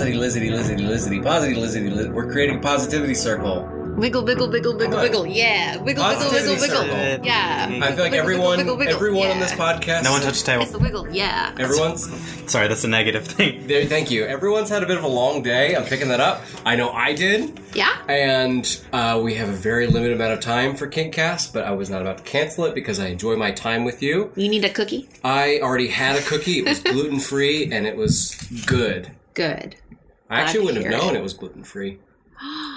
lizzy. Positive lizzy lizzy lizzy. Positive lizzy lizzy. We're creating a positivity circle. Wiggle, wiggle, wiggle, wiggle, on. wiggle. Yeah. Wiggle, wiggle, Positivity wiggle, wiggle. circle. Yeah. I feel like Wiggle, everyone, wiggle, wiggle, everyone on yeah. this podcast, No one touched the table. It's table. the wiggle. Yeah. Everyone's Sorry, that's a negative thing. there. Thank you. Everyone's had a bit of a long day. I'm picking that up. I know I did. Yeah. And uh, we have a very limited amount of time for Kinkcast, but I was not about to cancel it because I enjoy my time with you. You need a cookie? I already had a cookie. It was gluten free and it was good. Good. I actually wouldn't have known it. it was gluten free.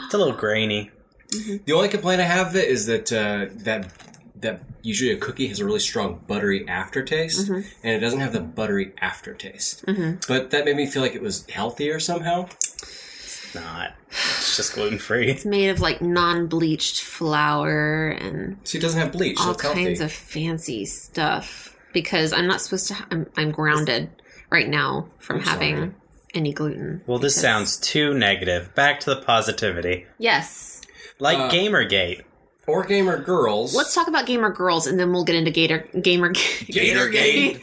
It's a little grainy. The only complaint I have of it is that uh, that that usually a cookie has a really strong buttery aftertaste, Mm-hmm. and it doesn't have the buttery aftertaste. But that made me feel like it was healthier somehow. It's not. It's just gluten free. It's made of like non-bleached flour and So it doesn't have bleach, so all it's healthy. kinds of fancy stuff. Because I'm not supposed to. I'm, I'm grounded right now from I'm having sorry. Any gluten. Well, this because- sounds too negative. Back to the positivity. Yes. Like Uh, Gamergate. or gamer girls. Let's talk about gamer girls, and then we'll get into gator gamer Gatorgate?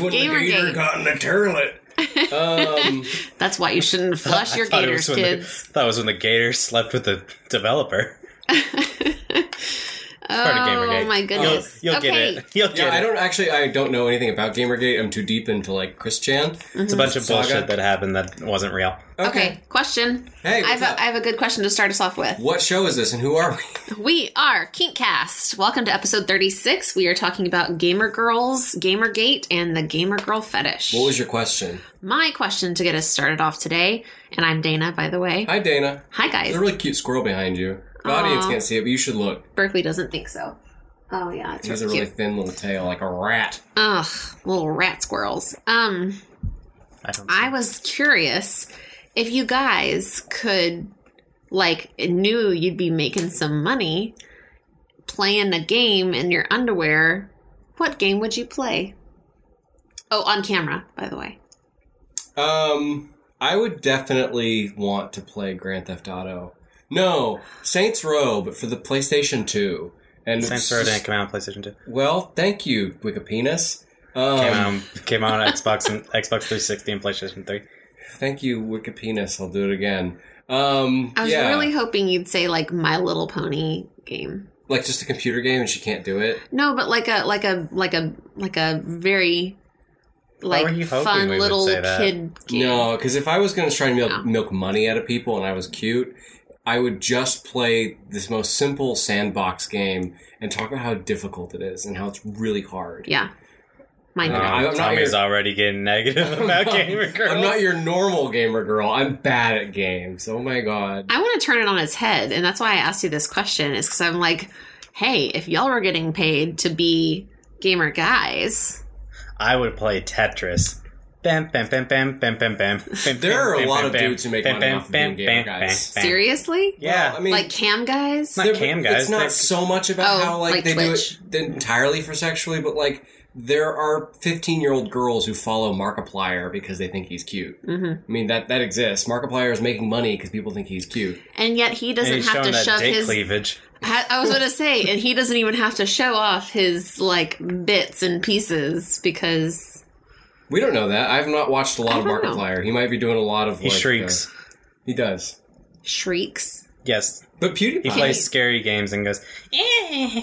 when Gamergate. the gator got in the toilet? um, That's why you shouldn't flush your I thought it gators, was when the- kids. thought it was when the Gator slept with the developer. part of oh Gamergate. my goodness! You'll, you'll okay. get it. You'll get yeah, I don't actually. I don't know anything about Gamergate. I'm too deep into like Chris Chan. Mm-hmm. It's a bunch of Saga. bullshit that happened that wasn't real. Okay. question. Hey, I have, up? a, I have a good question to start us off with. What show is this, and who are we? We are Kinkcast. Welcome to episode 36. We are talking about gamer girls, Gamergate, and the gamer girl fetish. What was your question? My question to get us started off today, and I'm Dana, by the way. Hi, Dana. Hi, guys. There's a really cute squirrel behind you. The audience can't see it, but you should look. Berkeley doesn't think so. Oh yeah, it's He has a really really cute. thin little tail, like a rat. Ugh, little rat squirrels. Um, I don't. I was curious if you guys could, like, knew you'd be making some money playing a game in your underwear. What game would you play? Oh, on camera, by the way. Um, I would definitely want to play Grand Theft Auto. No, Saints Row, but for the PlayStation 2. And Saints it's Row just- didn't come out on PlayStation 2. Well, thank you, Wikipenis. Um, Came out, came out on Xbox and Xbox 360 and PlayStation 3. Thank you, Wikipenis. I'll do it again. Um, I was yeah, really hoping you'd say like My Little Pony game. like just a computer game, and she can't do it. No, but like a like a like a like a very like were fun little kid game. No, because if I was going to try and milk, No. milk money out of people and I was cute, I would just play this most simple sandbox game and talk about how difficult it is and how it's really hard. Yeah. Mine. Uh, I'm Tommy's your- already getting negative about gamer girls. I'm not your normal gamer girl. I'm bad at games. Oh my god. I want to turn it on its head, and that's why I asked you this question. Is because I'm like, hey, if y'all were getting paid to be gamer guys, I would play Tetris. Bam, bam, bam, bam, bam, bam, bam. bam, There are a lot of dudes who make money off of bam, being gamer guys. seriously, Yeah. Well, I mean, like cam guys. Not cam guys, It's not so much about Oh, how like, like they Twitch. do it entirely for sexually, but like there are 15 year old girls who follow Markiplier because they think he's cute. Mhm. I mean that that exists. Markiplier is making money because people think he's cute. And yet he doesn't have to shove his. cleavage. I I was going to say, and he doesn't even have to show off his like bits and pieces because We don't know that. I've not watched a lot of don't know. Markiplier. He might be doing a lot of. He like, shrieks. uh, he does. shrieks. Yes. But PewDiePie, He plays scary games and goes, eh.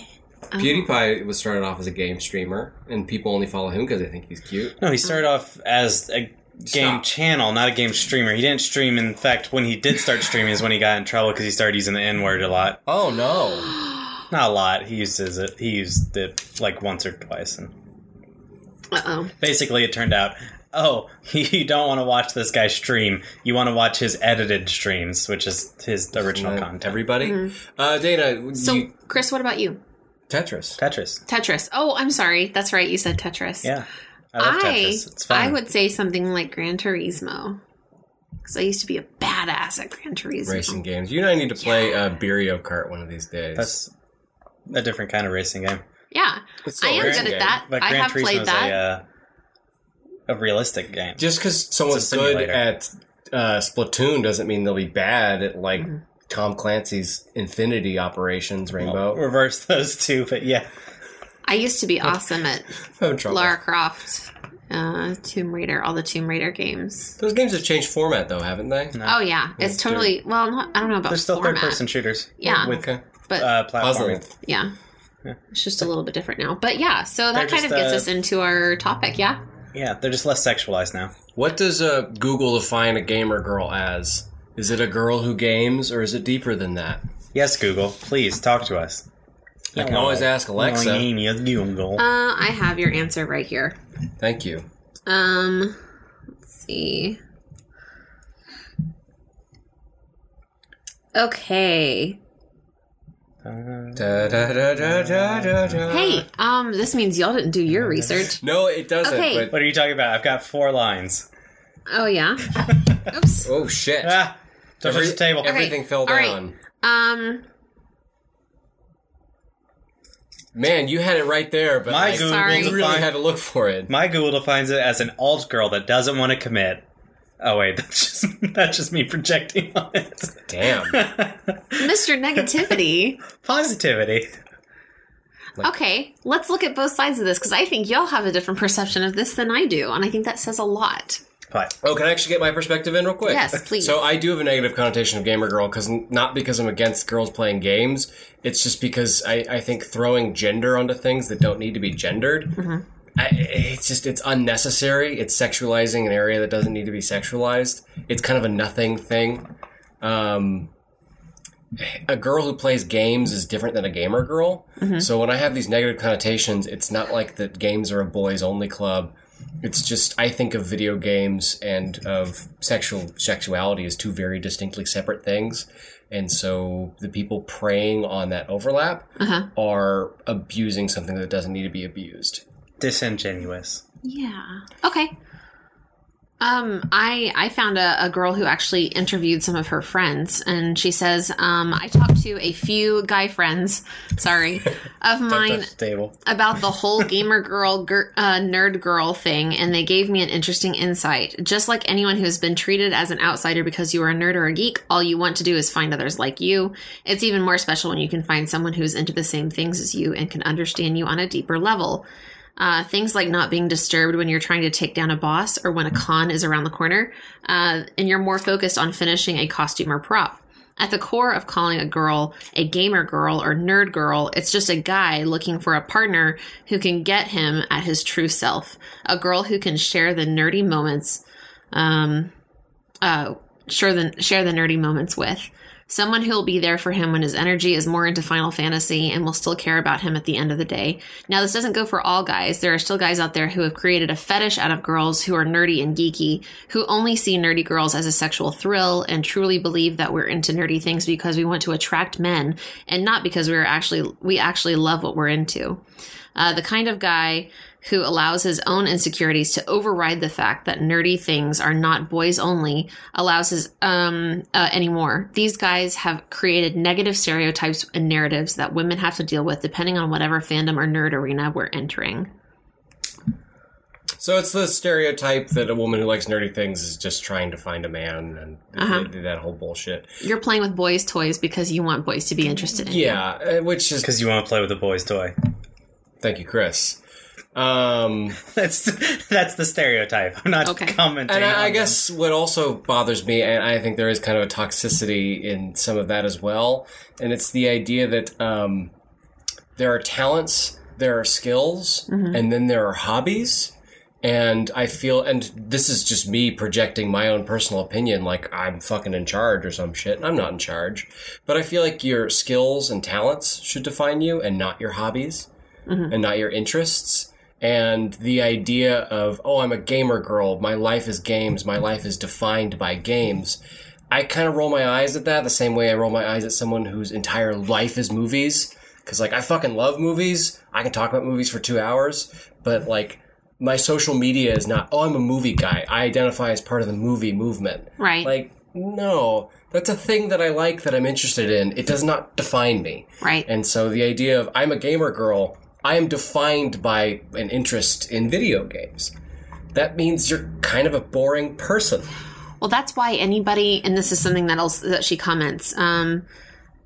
Oh. PewDiePie was started off as a game streamer, and people only follow him because they think he's cute. No, he started off as a game Stop. channel, not a game streamer. He didn't stream. In fact, when he did start streaming is when he got in trouble because he started using the N word a lot. Oh no! Not a lot. He uses it. He used it like once or twice, and Uh oh. basically it turned out. Oh, you don't want to watch this guy stream. You want to watch his edited streams, which is his original Uh, content. Everybody, uh, Dana. So, you, Chris, what about you? Tetris. Tetris. Tetris. Oh, I'm sorry. That's right. You said Tetris. Yeah, I love I, Tetris. It's fun. I would say something like Gran Turismo. Because I used to be a badass at Gran Turismo. Racing games. You and I need to play uh, Beerio Kart one of these days. That's a different kind of racing game. Yeah. I am good game. at that. But I Gran have Turismo played that. a, uh, a realistic game. Just because someone's good at uh, Splatoon doesn't mean they'll be bad at like Mm-hmm. Tom Clancy's Infinity Operations Rainbow. Reverse those two, but yeah. I used to be awesome at I'm in trouble. Lara Croft. uh, Tomb Raider, all the Tomb Raider games. Those games have changed format, though, haven't they? No. Oh yeah, it's true. totally. Well, not, I don't know about They're still format. third person shooters. Yeah. With Okay. but uh, Puzzle. platforming. yeah. Yeah. It's just a little bit different now. But yeah, so that They're kind just, of gets uh, us into our topic, yeah? Yeah, they're just less sexualized now. What does uh, Google define a gamer girl as? Is it a girl who games, or is it deeper than that? Yes, Google, please talk to us. I can always ask Alexa. Yes, Google. Uh, I have your answer right here. Thank you. Um, let's see. Okay. Da, da, da. Hey, um, this means y'all didn't do your research. No, it doesn't. Okay. But what are you talking about? I've got four lines. Oh yeah. Oops. oh shit! Ah, Every- the table. Okay. Everything fell all right. down. Um, Man, you had it right there, but My I Google Sorry. really had to look for it. my Google defines it as an alt girl that doesn't want to commit. Oh wait, that's just that's just me projecting on it. Damn. Mr. Negativity. Positivity. Okay, let's look at both sides of this because I think y'all have a different perception of this than I do, and I think that says a lot. But Oh, can I actually get my perspective in real quick? Yes, please. So I do have a negative connotation of gamer girl because not because I'm against girls playing games. It's just because I, I think throwing gender onto things that don't need to be gendered. Mm-hmm. I, it's just it's unnecessary. It's sexualizing an area that doesn't need to be sexualized. It's kind of a nothing thing. Um, a girl who plays games is different than a gamer girl. So when I have these negative connotations, it's not like that games are a boys only club. It's just I think of video games and of sexual sexuality as two very distinctly separate things. And so the people preying on that overlap Uh-huh. are abusing something that doesn't need to be abused. Disingenuous. Yeah. Okay. Um, I I found a, a girl who actually interviewed some of her friends, and she says, um, I talked to a few guy friends, sorry, of mine the about the whole gamer girl, gir- uh, nerd girl thing, and they gave me an interesting insight. Just like anyone who has been treated as an outsider because you are a nerd or a geek, all you want to do is find others like you. It's even more special when you can find someone who's into the same things as you and can understand you on a deeper level. Uh, things like not being disturbed when you're trying to take down a boss or when a con is around the corner, uh, and you're more focused on finishing a costume or prop. At the core of calling a girl a gamer girl or nerd girl, it's just a guy looking for a partner who can get him at his true self. A girl who can share the nerdy moments, um, uh, share the share the nerdy moments with. Someone who will be there for him when his energy is more into Final Fantasy and will still care about him at the end of the day. Now, this doesn't go for all guys. There are still guys out there who have created a fetish out of girls who are nerdy and geeky, who only see nerdy girls as a sexual thrill and truly believe that we're into nerdy things because we want to attract men and not because we're actually we actually love what we're into. Uh, the kind of guy who allows his own insecurities to override the fact that nerdy things are not boys only allows his um uh, anymore. These guys have created negative stereotypes and narratives that women have to deal with depending on whatever fandom or nerd arena we're entering. So it's the stereotype that a woman who likes nerdy things is just trying to find a man and Uh-huh. that whole bullshit. You're playing with boys' toys because you want boys to be interested in you. Yeah, uh, which is Because you want to play with a boy's toy. thank you, Chris. Um, That's that's the stereotype. I'm not Okay. commenting. and I, I on guess what also bothers me, and I think there is kind of a toxicity in some of that as well, and it's the idea that um, there are talents, there are skills, and then there are hobbies. And I feel, and this is just me projecting my own personal opinion, like I'm fucking in charge or some shit. I'm not in charge. But I feel like your skills and talents should define you and not your hobbies and not your interests. And the idea of, oh, I'm a gamer girl, my life is games, my life is defined by games. I kind of roll my eyes at that the same way I roll my eyes at someone whose entire life is movies. Cause like I fucking love movies. I can talk about movies for two hours, but like my social media is not, oh, I'm a movie guy. I identify as part of the movie movement. Right. Like, no, that's a thing that I like that I'm interested in. It does not define me. right. And so the idea of I'm a gamer girl, I am defined by an interest in video games. That means you're kind of a boring person. Well, that's why anybody, and this is something that else that she comments. Um,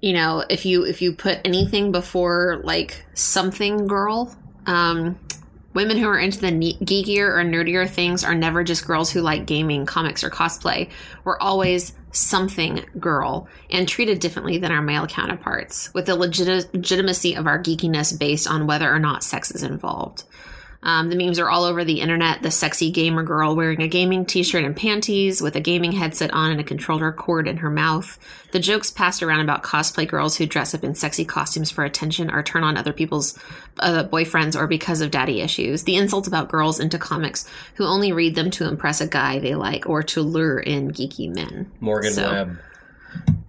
you know, if you if you put anything before like something girl, um, Women who are into the ne- geekier or nerdier things are never just girls who like gaming, comics, or cosplay. We're always something girl and treated differently than our male counterparts, with the legit- legitimacy of our geekiness based on whether or not sex is involved. Um, the memes are all over the internet. The sexy gamer girl wearing a gaming t-shirt and panties with a gaming headset on and a controller cord in her mouth. The jokes passed around about cosplay girls who dress up in sexy costumes for attention or turn on other people's uh, boyfriends or because of daddy issues. The insults about girls into comics who only read them to impress a guy they like or to lure in geeky men. Morgan So- Webb.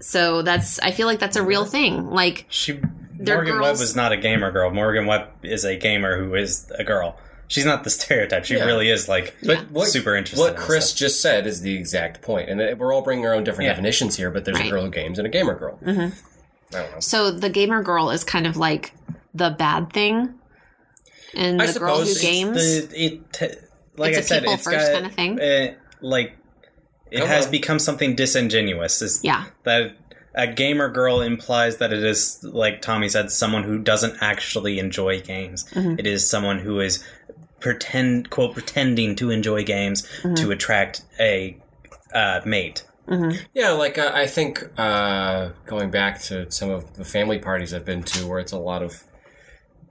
So that's I feel like that's a real thing. Like She They're Morgan Webb was not a gamer girl. Morgan Webb is a gamer who is a girl. She's not the stereotype. She Yeah. really is like But what, super interesting. What Chris stuff. just said is the exact point, and we're all bringing our own different Yeah. definitions here. But there's Right. a girl who games and a gamer girl. Mm-hmm. I don't know. so the gamer girl is kind of like the bad thing. And I the girl who games the it like It's I a said, people it's first got, kinda thing? Uh, like it Come has on. become something disingenuous. Is Yeah. that a gamer girl implies that it is like Tommy said, someone who doesn't actually enjoy games. Mm-hmm. It is someone who is pretend quote pretending to enjoy games Mm-hmm. to attract a uh, mate. Yeah, like uh, I think uh, going back to some of the family parties I've been to, where it's a lot of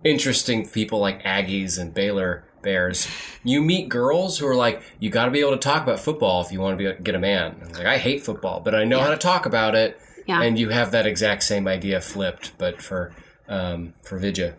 interesting people like Aggies and Baylor Bears. You meet girls who are like, you got to be able to talk about football if you want to be, get a man. Like I hate football, but I know how to talk about it. Yeah. And you have that exact same idea flipped, but for um, for Vidya.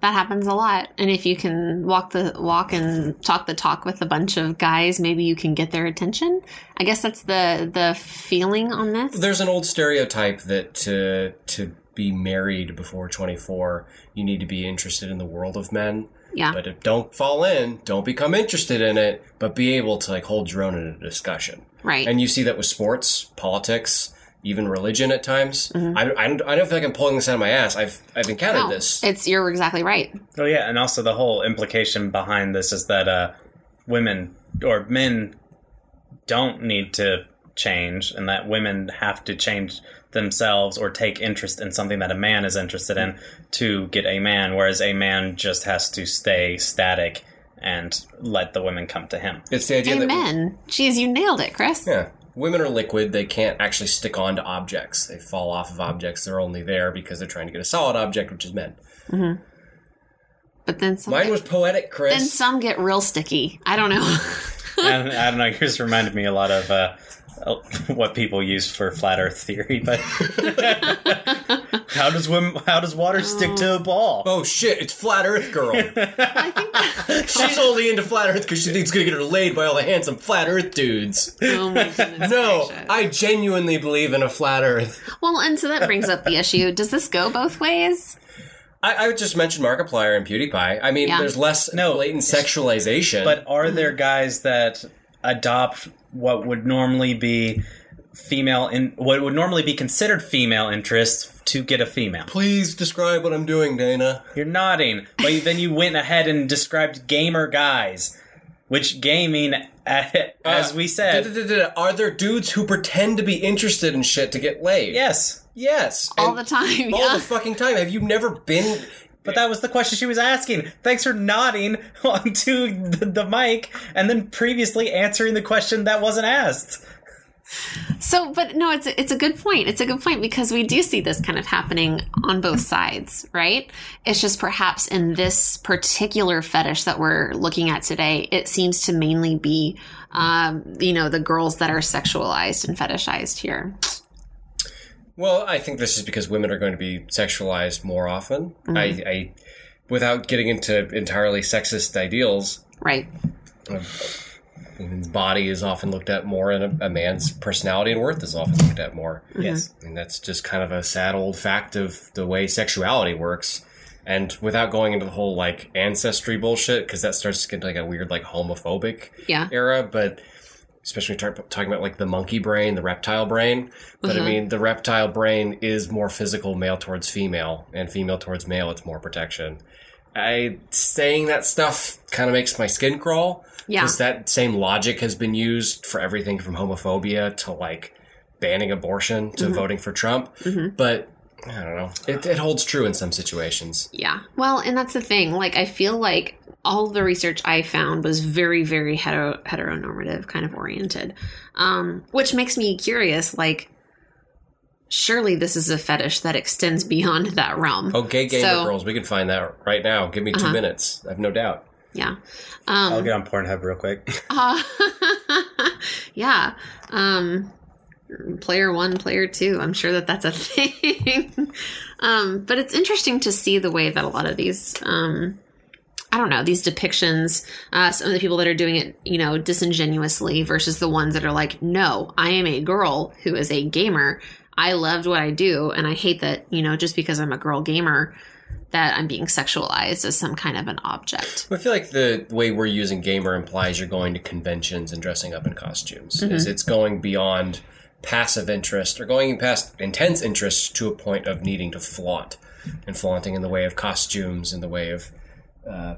that happens a lot. And if you can walk the walk and talk the talk with a bunch of guys, maybe you can get their attention. I guess that's the the feeling on this. There's an old stereotype that to to be married before 24, you need to be interested in the world of men. Yeah. But if, don't fall in, don't become interested in it, but be able to like hold your own in a discussion. right. And you see that with sports, politics, even religion at times. Mm-hmm. I, I, don't- I don't feel like I'm pulling this out of my ass. I've I've encountered no, this. it's you're exactly right. Oh yeah, and also the whole implication behind this is that uh, women or men don't need to change, and that women have to change themselves or take interest in something that a man is interested in to get a man, whereas a man just has to stay static and let the women come to him. It's the idea that Amen. Jeez, you nailed it, Chris. yeah, women are liquid. They can't actually stick on to objects. They fall off of objects. They're only there because they're trying to get a solid object, which is men. But then some Mine get, was poetic, Chris. then some get real sticky. I don't know. and I don't know, yours reminded me a lot of uh, what people use for flat Earth theory, but how does wim- how does water stick to a oh. ball? Oh shit! It's flat Earth girl. She's only into flat Earth because she thinks it's gonna get her laid by all the handsome flat Earth dudes. oh my goodness. No, gracious. I genuinely believe in a flat Earth. Well, and so that brings up the issue. Does this go both ways? I, I would just mention Markiplier and PewDiePie. I mean, Yeah. there's less No. blatant sexualization. But are there guys that adopt what would normally be female in what would normally be considered female interests to get a female? please describe what I'm doing, Dana. You're nodding, but then you went ahead and described gamer guys, which gaming, as uh, we said. Are there dudes who pretend to be interested in shit to get laid? yes. Yes. All And the time. All yeah. the fucking time. Have you never been? But that was the question she was asking. Thanks for nodding onto the, the mic and then previously answering the question that wasn't asked. So, but no, it's a, it's a good point. It's a good point because we do see this kind of happening on both sides, right? It's just perhaps in this particular fetish that we're looking at today, it seems to mainly be, um, you know, the girls that are sexualized and fetishized here. Well, I think this is because women are going to be sexualized more often. Mm-hmm. I, I, without getting into entirely sexist ideals, Right. a woman's body is often looked at more, and a, a man's personality and worth is often looked at more. Yes. And that's just kind of a sad old fact of the way sexuality works. And without going into the whole like ancestry bullshit, because that starts to get like a weird like homophobic Yeah. era, but especially when start talking about like the monkey brain, the reptile brain. But I mm-hmm. mean, the reptile brain is more physical, male towards female, and female towards male. It's more protection. I saying that stuff kind of makes my skin crawl Yeah. because that same logic has been used for everything from homophobia to like banning abortion to mm-hmm. voting for Trump. Mm-hmm. But I don't know. It, it holds true in some situations. Yeah. Well, and that's the thing. Like, I feel like all the research I found was very, very hetero- heteronormative kind of oriented, um, which makes me curious. Like, surely this is a fetish that extends beyond that realm. Oh, gay gamer So- girls, we can find that right now. Give me 2 Uh-huh. minutes. I have no doubt. Yeah. I'll Um, get on Pornhub real quick. uh, yeah. Um, player one, player two. I'm sure that that's a thing. um, but it's interesting to see the way that a lot of these, um, I don't know, these depictions, uh, some of the people that are doing it, you know, disingenuously versus the ones that are like, no, I am a girl who is a gamer. I loved what I do. And I hate that, you know, just because I'm a girl gamer, that I'm being sexualized as some kind of an object. I feel like the way we're using gamer implies you're going to conventions and dressing up in costumes. Mm-hmm. Is it's going beyond passive interest or going past intense interest to a point of needing to flaunt and flaunting in the way of costumes, in the way of uh,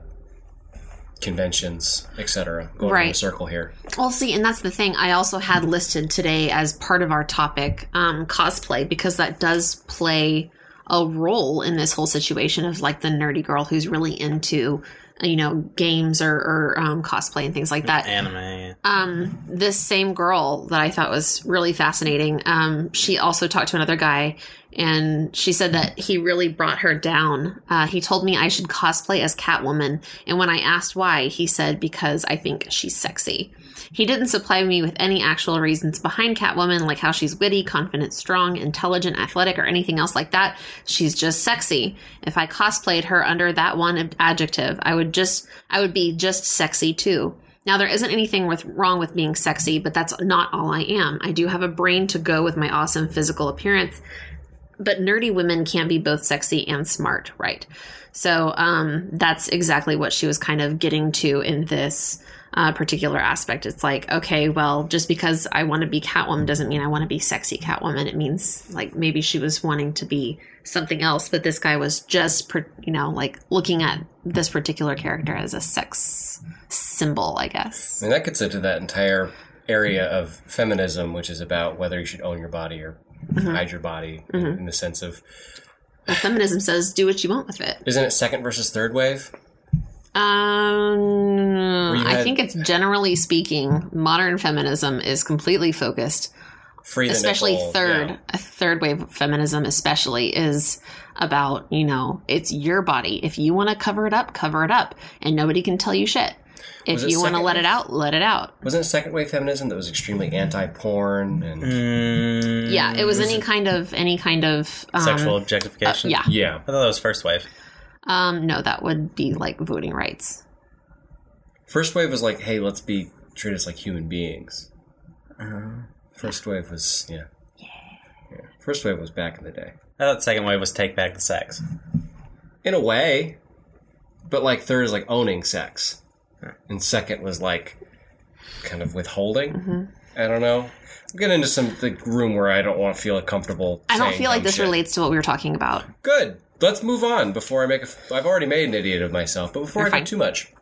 conventions, etc. Going right. in a circle here. Well, see, and that's the thing. I also had listed today as part of our topic um, cosplay because that does play a role in this whole situation of like the nerdy girl who's really into, you know, games or, or um, cosplay and things like that. Anime. Um, this same girl that I thought was really fascinating, um, she also talked to another guy and she said that he really brought her down. Uh, he told me I should cosplay as Catwoman. And when I asked why, he said, because I think she's sexy. He didn't supply me with any actual reasons behind Catwoman, like how she's witty, confident, strong, intelligent, athletic, or anything else like that. She's just sexy. If I cosplayed her under that one adjective, I would just, I would be just sexy too. Now, there isn't anything with, wrong with being sexy, but that's not all I am. I do have a brain to go with my awesome physical appearance, but nerdy women can be both sexy and smart, right? So um, that's exactly what she was kind of getting to in this uh, particular aspect. It's like, okay, well, just because I want to be Catwoman doesn't mean I want to be sexy Catwoman. It means like maybe she was wanting to be something else, but this guy was just, you know, like looking at this particular character as a sex symbol, I guess. And that gets into that entire area of feminism, which is about whether you should own your body or Mm-hmm. hide your body in, in the sense of Well, feminism says do what you want with it. isn't it second versus third wave? Um, you I think it's generally speaking, modern feminism is completely focused, especially third, yeah. a third wave feminism, especially is about you know it's your body. If you want to cover it up, cover it up, and nobody can tell you shit. If you want to let it out, let it out. Wasn't it second wave feminism that was extremely anti-porn and Mm, Yeah, it was any kind of any kind of um, sexual uh, objectification. yeah. yeah? I thought that was first wave. Um, no, that would be like voting rights. First wave was like, hey, let's be treated as like human beings. Uh-huh. First wave was yeah. yeah. First wave was back in the day, I thought second wave was take back the sex. in a way, but like third is like owning sex, and second was like kind of withholding. Mm-hmm. I don't know. I'm getting into some the room where I don't want to feel comfortable. I don't feel like this shit. relates to what we were talking about. Good. Let's move on before I make a. F- I've already made an idiot of myself, but before You're I do too much,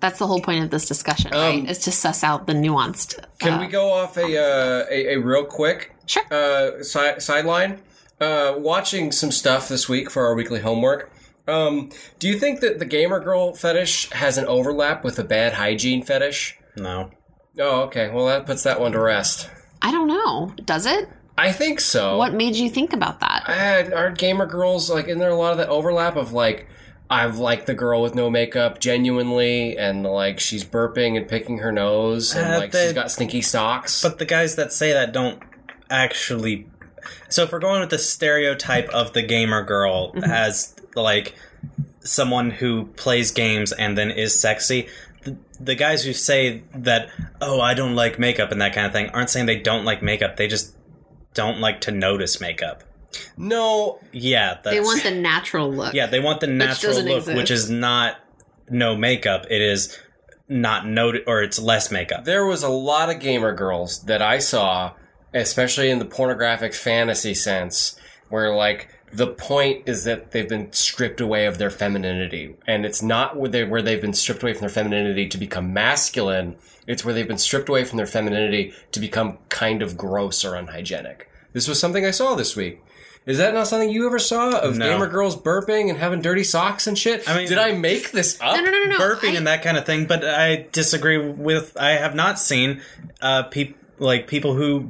That's the whole point of this discussion, Um, right? Is to suss out the nuanced. can uh, we go off a uh, a, a real quick Sure. uh, si- sideline? Uh, watching some stuff this week for our weekly homework. Um, do you think that the gamer girl fetish has an overlap with the bad hygiene fetish? No. Oh, okay. Well, that puts that one to rest. I don't know. Does it? I think so. What made you think about that? Uh, aren't gamer girls like? Isn't there a lot of that overlap of like? I've liked the girl with no makeup genuinely, and like she's burping and picking her nose, and Uh, like they- she's got stinky socks. But the guys that say that don't actually. So if we're going with the stereotype of the gamer girl mm-hmm. as like someone who plays games and then is sexy, the, the guys who say that oh I don't like makeup and that kind of thing aren't saying they don't like makeup. They just don't like to notice makeup. no, Yeah, that's, they want the natural look. yeah they want the natural doesn't look, exist. which is not no makeup. It is not noted or it's less makeup. there was a lot of gamer girls that I saw, especially in the pornographic fantasy sense, where like the point is that they've been stripped away of their femininity, and it's not where they where they've been stripped away from their femininity to become masculine. It's where they've been stripped away from their femininity to become kind of gross or unhygienic. This was something I saw this week. Is that not something you ever saw of No. gamer girls burping and having dirty socks and shit? I mean- did I make this up? No, no, no, no, no. burping I- and that kind of thing. But I disagree with. I have not seen uh, peop, like people who.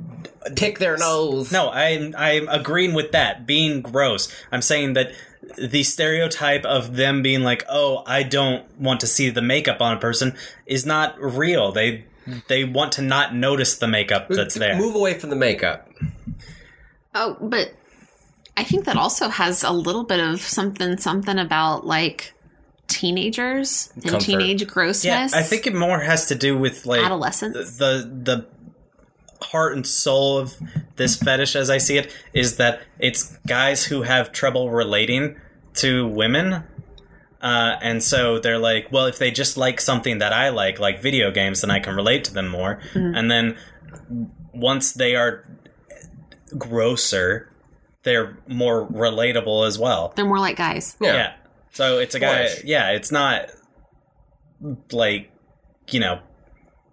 Pick their nose. No, I'm I'm agreeing with that being gross. I'm saying that the stereotype of them being like, "Oh, I don't want to see the makeup on a person," is not real. They they want to not notice the makeup that's there. Move away from the makeup. Oh, but I think that also has a little bit of something something about like teenagers and Comfort. teenage Yeah, grossness. I think it more has to do with like adolescence. the the heart and soul of this fetish as I see it is that it's guys who have trouble relating to women. Uh, and so they're like, well, if they just like something that I like, like video games, then I can relate to them more. And then once they are grosser, they're more relatable as well. They're more like guys. Yeah. Yeah. So it's a guy. Boyish. Yeah, it's not like you know.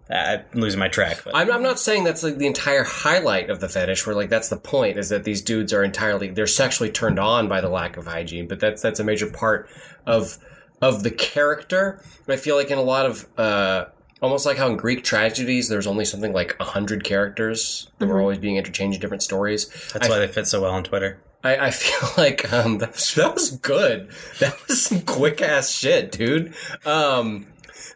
I'm losing my track, but I'm, I'm not saying that's like the entire highlight of the fetish. Where like that's the point is that these dudes are entirely they're sexually turned on by the lack of hygiene. But that's that's a major part of of the character. And I feel like in a lot of uh, almost like how in Greek tragedies there's only something like a hundred characters that were always being interchanged in different stories. that's I why they fit so well on Twitter. I, I feel like um, that, was, that was good. That was some quick ass shit, dude. Um,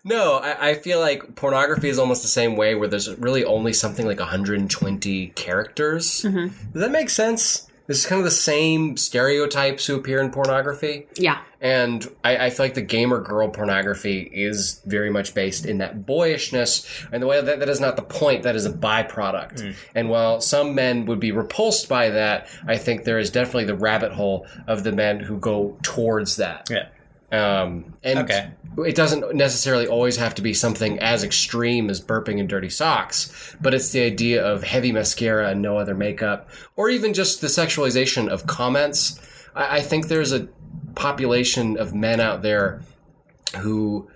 no, I, I feel like pornography is almost the same way, where there's really only something like 120 characters. Mm-hmm. Does that make sense? This is kind of the same stereotypes who appear in pornography. Yeah. And I, I feel like the gamer girl pornography is very much based in that boyishness. And the way that that is not the point, that is a byproduct. Mm. And while some men would be repulsed by that, I think there is definitely the rabbit hole of the men who go towards that. Yeah. Um, and Okay. it doesn't necessarily always have to be something as extreme as burping in dirty socks, but it's the idea of heavy mascara and no other makeup, or even just the sexualization of comments. I, I think there's a population of men out there who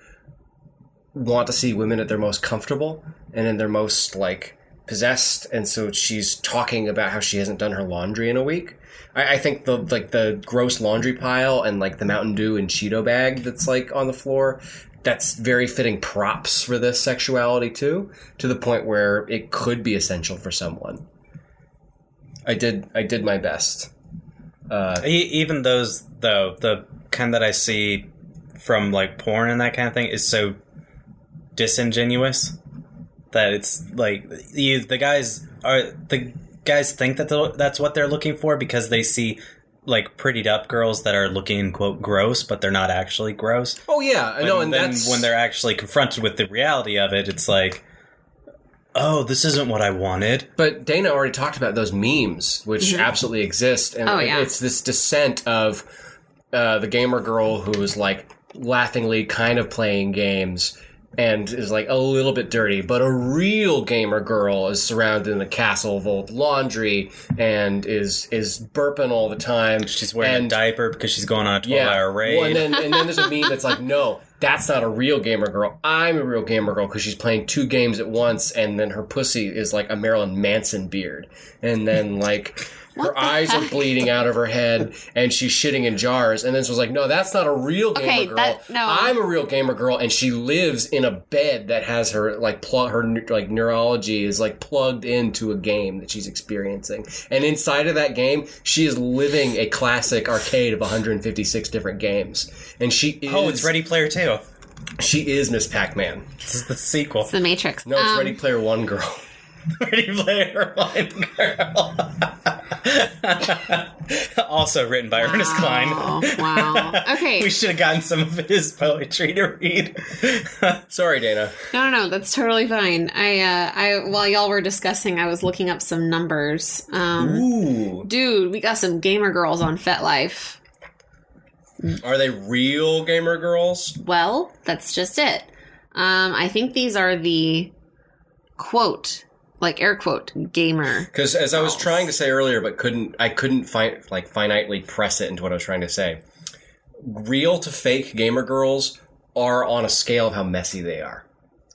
want to see women at their most comfortable and in their most like possessed and so she's talking about how she hasn't done her laundry in a week. I, I think the like the gross laundry pile and like the mountain dew and cheeto bag that's like on the floor that's very fitting props for this sexuality too to the point where it could be essential for someone. I did i did my best. Uh, e- even those though, the kind that I see from like porn and that kind of thing is so disingenuous that it's like you, the guys are the guys think that the- that's what they're looking for because they see like prettied up girls that are looking quote gross, but they're not actually gross. oh yeah i know and then that's when they're actually confronted with the reality of it, it's like, oh, this isn't what I wanted. But Dana already talked about those memes, which absolutely exist, and Oh, yeah. it's this descent of uh, the gamer girl who is like laughingly kind of playing games and is like a little bit dirty, but a real gamer girl is surrounded in a castle of old laundry and is is burping all the time. She's wearing and, a diaper because she's going on a twelve-hour raid. well, and then and then there's a meme that's like, no, that's not a real gamer girl. I'm a real gamer girl because she's playing two games at once, and then her pussy is like a Marilyn Manson beard, and then like. Her the eyes are bleeding out of her head, and she's shitting in jars. And then she was like, "No, that's not a real gamer Okay, girl. that- no. I'm a real gamer girl, and she lives in a bed that has her like plug her like neurology is like plugged into a game that she's experiencing. And inside of that game, she is living a classic arcade of 156 different games. And she is oh, it's Ready Player Two. She is Miss Pac-Man. This is the sequel. It's the Matrix. No, it's Um, Ready Player One girl. Player One Girl. also written by Ernest Cline. Oh, wow. Okay. We should have gotten some of his poetry to read. Sorry, Dana. No, no, no, that's totally fine. I, uh, I, while y'all were discussing, I was looking up some numbers. Um, Ooh, dude, we got some gamer girls on FetLife. are they real gamer girls? Well, that's just it. Um, I think these are the quote, like air quote, gamer. Because as I was trying to say earlier, but couldn't, I couldn't find like finitely press it into what I was trying to say. Real to fake gamer girls are on a scale of how messy they are.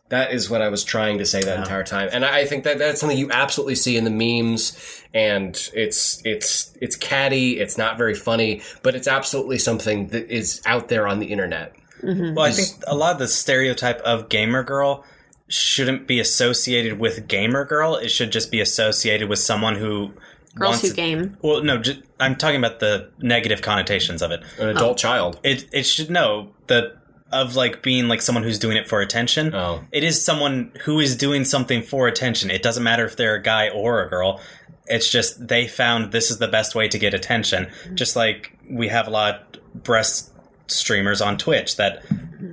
That is what I was trying to say that entire time, and I I think that that's something you absolutely see in the memes, and it's it's it's catty, it's not very funny, but it's absolutely something that is out there on the internet. Mm-hmm. Well, I think a lot of the stereotype of gamer girl shouldn't be associated with gamer girl. It should just be associated with someone who Girls wants who game. Well, no, ju- I'm talking about the negative connotations of it. An adult oh. child. It it should know the of like being like someone who's doing it for attention. Oh. It is someone who is doing something for attention. It doesn't matter if they're a guy or a girl. It's just they found this is the best way to get attention. Mm-hmm. Just like we have a lot of breast streamers on Twitch that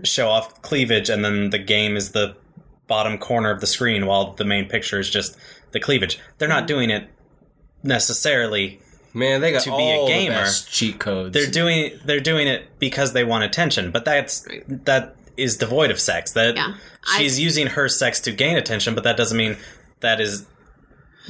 show off cleavage and then the game is the bottom corner of the screen while the main picture is just the cleavage. They're not mm. doing it necessarily Man, they got To be a gamer, cheat codes. they're doing they're doing it because they want attention but that's that is devoid of sex that Yeah. she's using her sex to gain attention but that doesn't mean that is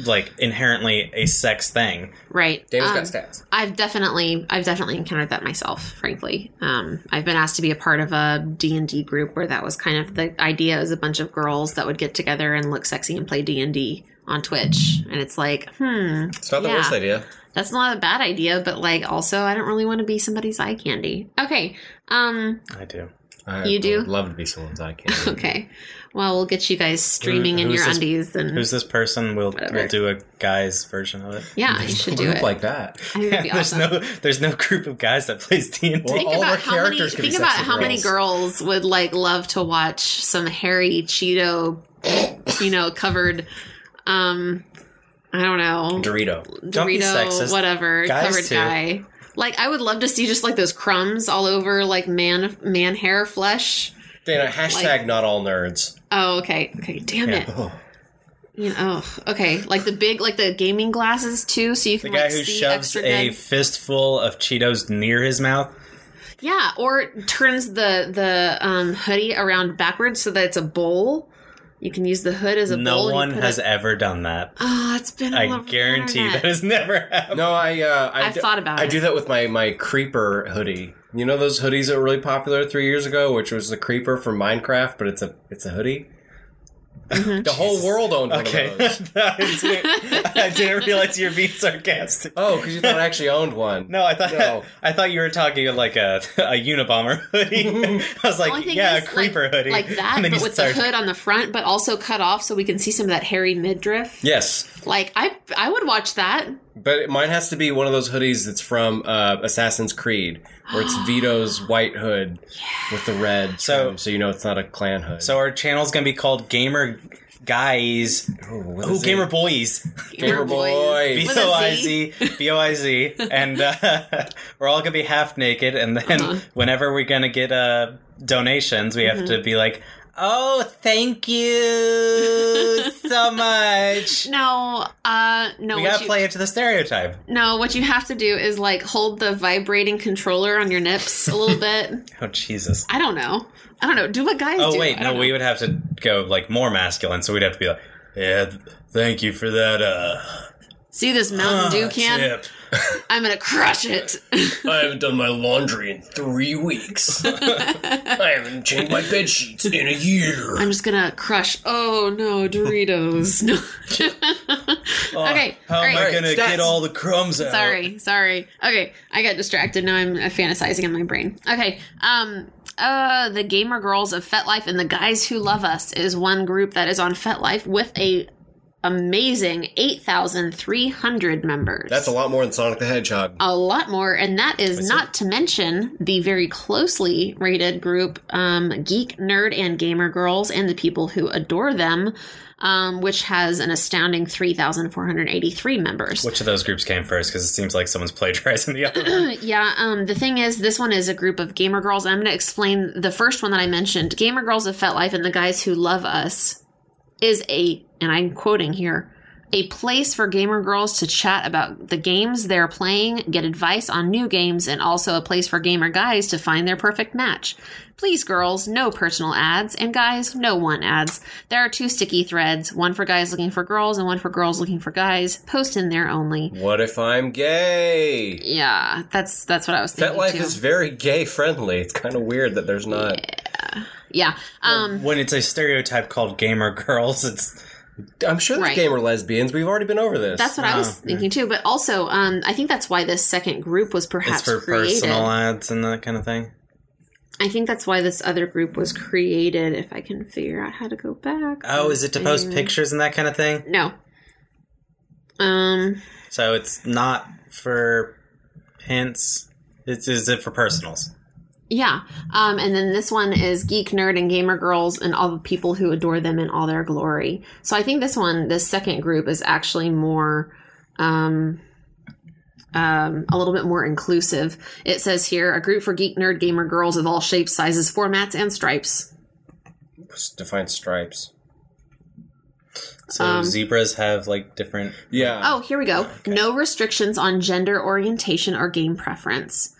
like inherently a sex thing Right. Dana's Um, got stats. I've definitely, I've definitely encountered that myself. Frankly, um, I've been asked to be a part of a D and D group where that was kind of the idea: is a bunch of girls that would get together and look sexy and play D and D on Twitch, and it's like, hmm, It's not the yeah. worst idea. that's not a bad idea, but like, also, I don't really want to be somebody's eye candy. Okay, um, i do I You do? love to be someone's eye candy. okay. Well, we'll get you guys streaming in who's your this- undies, and who's this person we'll, Whatever. we'll do a guy's version of it yeah, you should do it. like that. I think that'd be there's awesome. no there's no group of guys that plays d&d Well, think all about our how many characters could be think about sexy how many girls. would like love to watch some hairy cheeto you know covered um i don't know Dorito. Don't be dorito sexist. whatever Guys covered too. guy like i would love to see just like those crumbs all over like man man hair flesh Dana, hashtag Like- not all nerds. oh okay okay damn Yeah. it Oh. you know oh, okay like the big like the gaming glasses too so you can. the guy like who see shoves a good fistful of cheetos near his mouth Yeah, or turns the the um, hoodie around backwards so that it's a bowl. You can use the hood as a no bowl. and you one has it- ever done that Oh, it's been. All i guarantee that has never happened No, I. Uh, I I've d- thought about it. I it. do that with my my creeper hoodie. You know those hoodies that were really popular three years ago, which was the creeper from Minecraft, but it's a it's a hoodie. Mm-hmm. The whole world owned Okay. one of those. I, didn't, I didn't realize you were being sarcastic. Oh, because you thought I actually owned one. No, I thought No. I thought you were talking like a a Unabomber hoodie. I was The only like, yeah, a creeper like, hoodie, like that, but with started- the hood on the front, but also cut off so we can see some of that hairy midriff. Yes, Like I, I would watch that. but mine has to be one of those hoodies that's from uh, Assassin's Creed, where it's Vito's white hood with the red. So- trim, so you know it's not a clan hood. So our channel's gonna be called Gamer Guys. oh, what Oh, is it? Gamer Boys. Gamer Boys. B With a O I Z. Z B O I Z, and uh, we're all gonna be half naked. And then Uh-huh. whenever we're gonna get uh, donations, we have Mm-hmm. to be like, "Oh, thank you so much." No, uh, no. We gotta you, play into the stereotype. no, what you have to do is like hold the vibrating controller on your nips a little bit. Oh Jesus. I don't know. I don't know. Do what guys do. Oh wait, no, don't we would have to go like more masculine, so we'd have to be like, "Yeah, th- thank you for that." Uh, See this Mountain Dew ah, can? tip." I'm gonna crush it. I haven't done my laundry in three weeks. I haven't changed my bed sheets in a year. I'm just gonna crush. Oh no, Doritos. No. okay. How all am I right. gonna stats. get all the crumbs out? Sorry, sorry. Okay, I got distracted. Now I'm uh, fantasizing in my brain. Okay. Um. Uh, the gamer girls of FetLife and the guys who love us is one group that is on FetLife with a amazing eight thousand three hundred members. That's a lot more than Sonic the Hedgehog. a lot more, and that is not to mention the very closely rated group um, Geek, Nerd, and Gamer Girls, and the people who adore them, um, which has an astounding 3,483 members. Which of those groups came first? Because it seems like someone's plagiarizing the other one. Yeah, um, the thing is, this one is a group of gamer girls. I'm going to explain the first one that I mentioned. Gamer Girls of FetLife and the Guys Who Love Us is a, and I'm quoting here, a place for gamer girls to chat about the games they're playing, get advice on new games, and also a place for gamer guys to find their perfect match. Please, girls, no personal ads, and guys, no one ads. There are two sticky threads, one for guys looking for girls and one for girls looking for guys. Post in there only. What if I'm gay? Yeah, that's that's what I was thinking FetLife too. is very gay friendly. It's kind of weird that there's not. Yeah. Um, when it's a stereotype called gamer girls, it's I'm sure there's Right. gamer lesbians. We've already been over this. that's what I was Oh, thinking too. But also, um, I think that's why this second group was perhaps it's for created. personal ads and that kind of thing. I think that's why this other group was created. If I can figure out how to go back. Oh, is it to post pictures and that kind of thing? No. Um. So it's not for hints. It's is it for personals? Yeah. Um, and then this one is Geek Nerd and Gamer Girls and all the people who adore them in all their glory. So I think this one, this second group, is actually more, um, um, a little bit more inclusive. It says here a group for geek, nerd, gamer girls of all shapes, sizes, formats, and stripes. define stripes. So Um, zebras have like different. Yeah. Oh, here we go. No restrictions on gender orientation or game preference.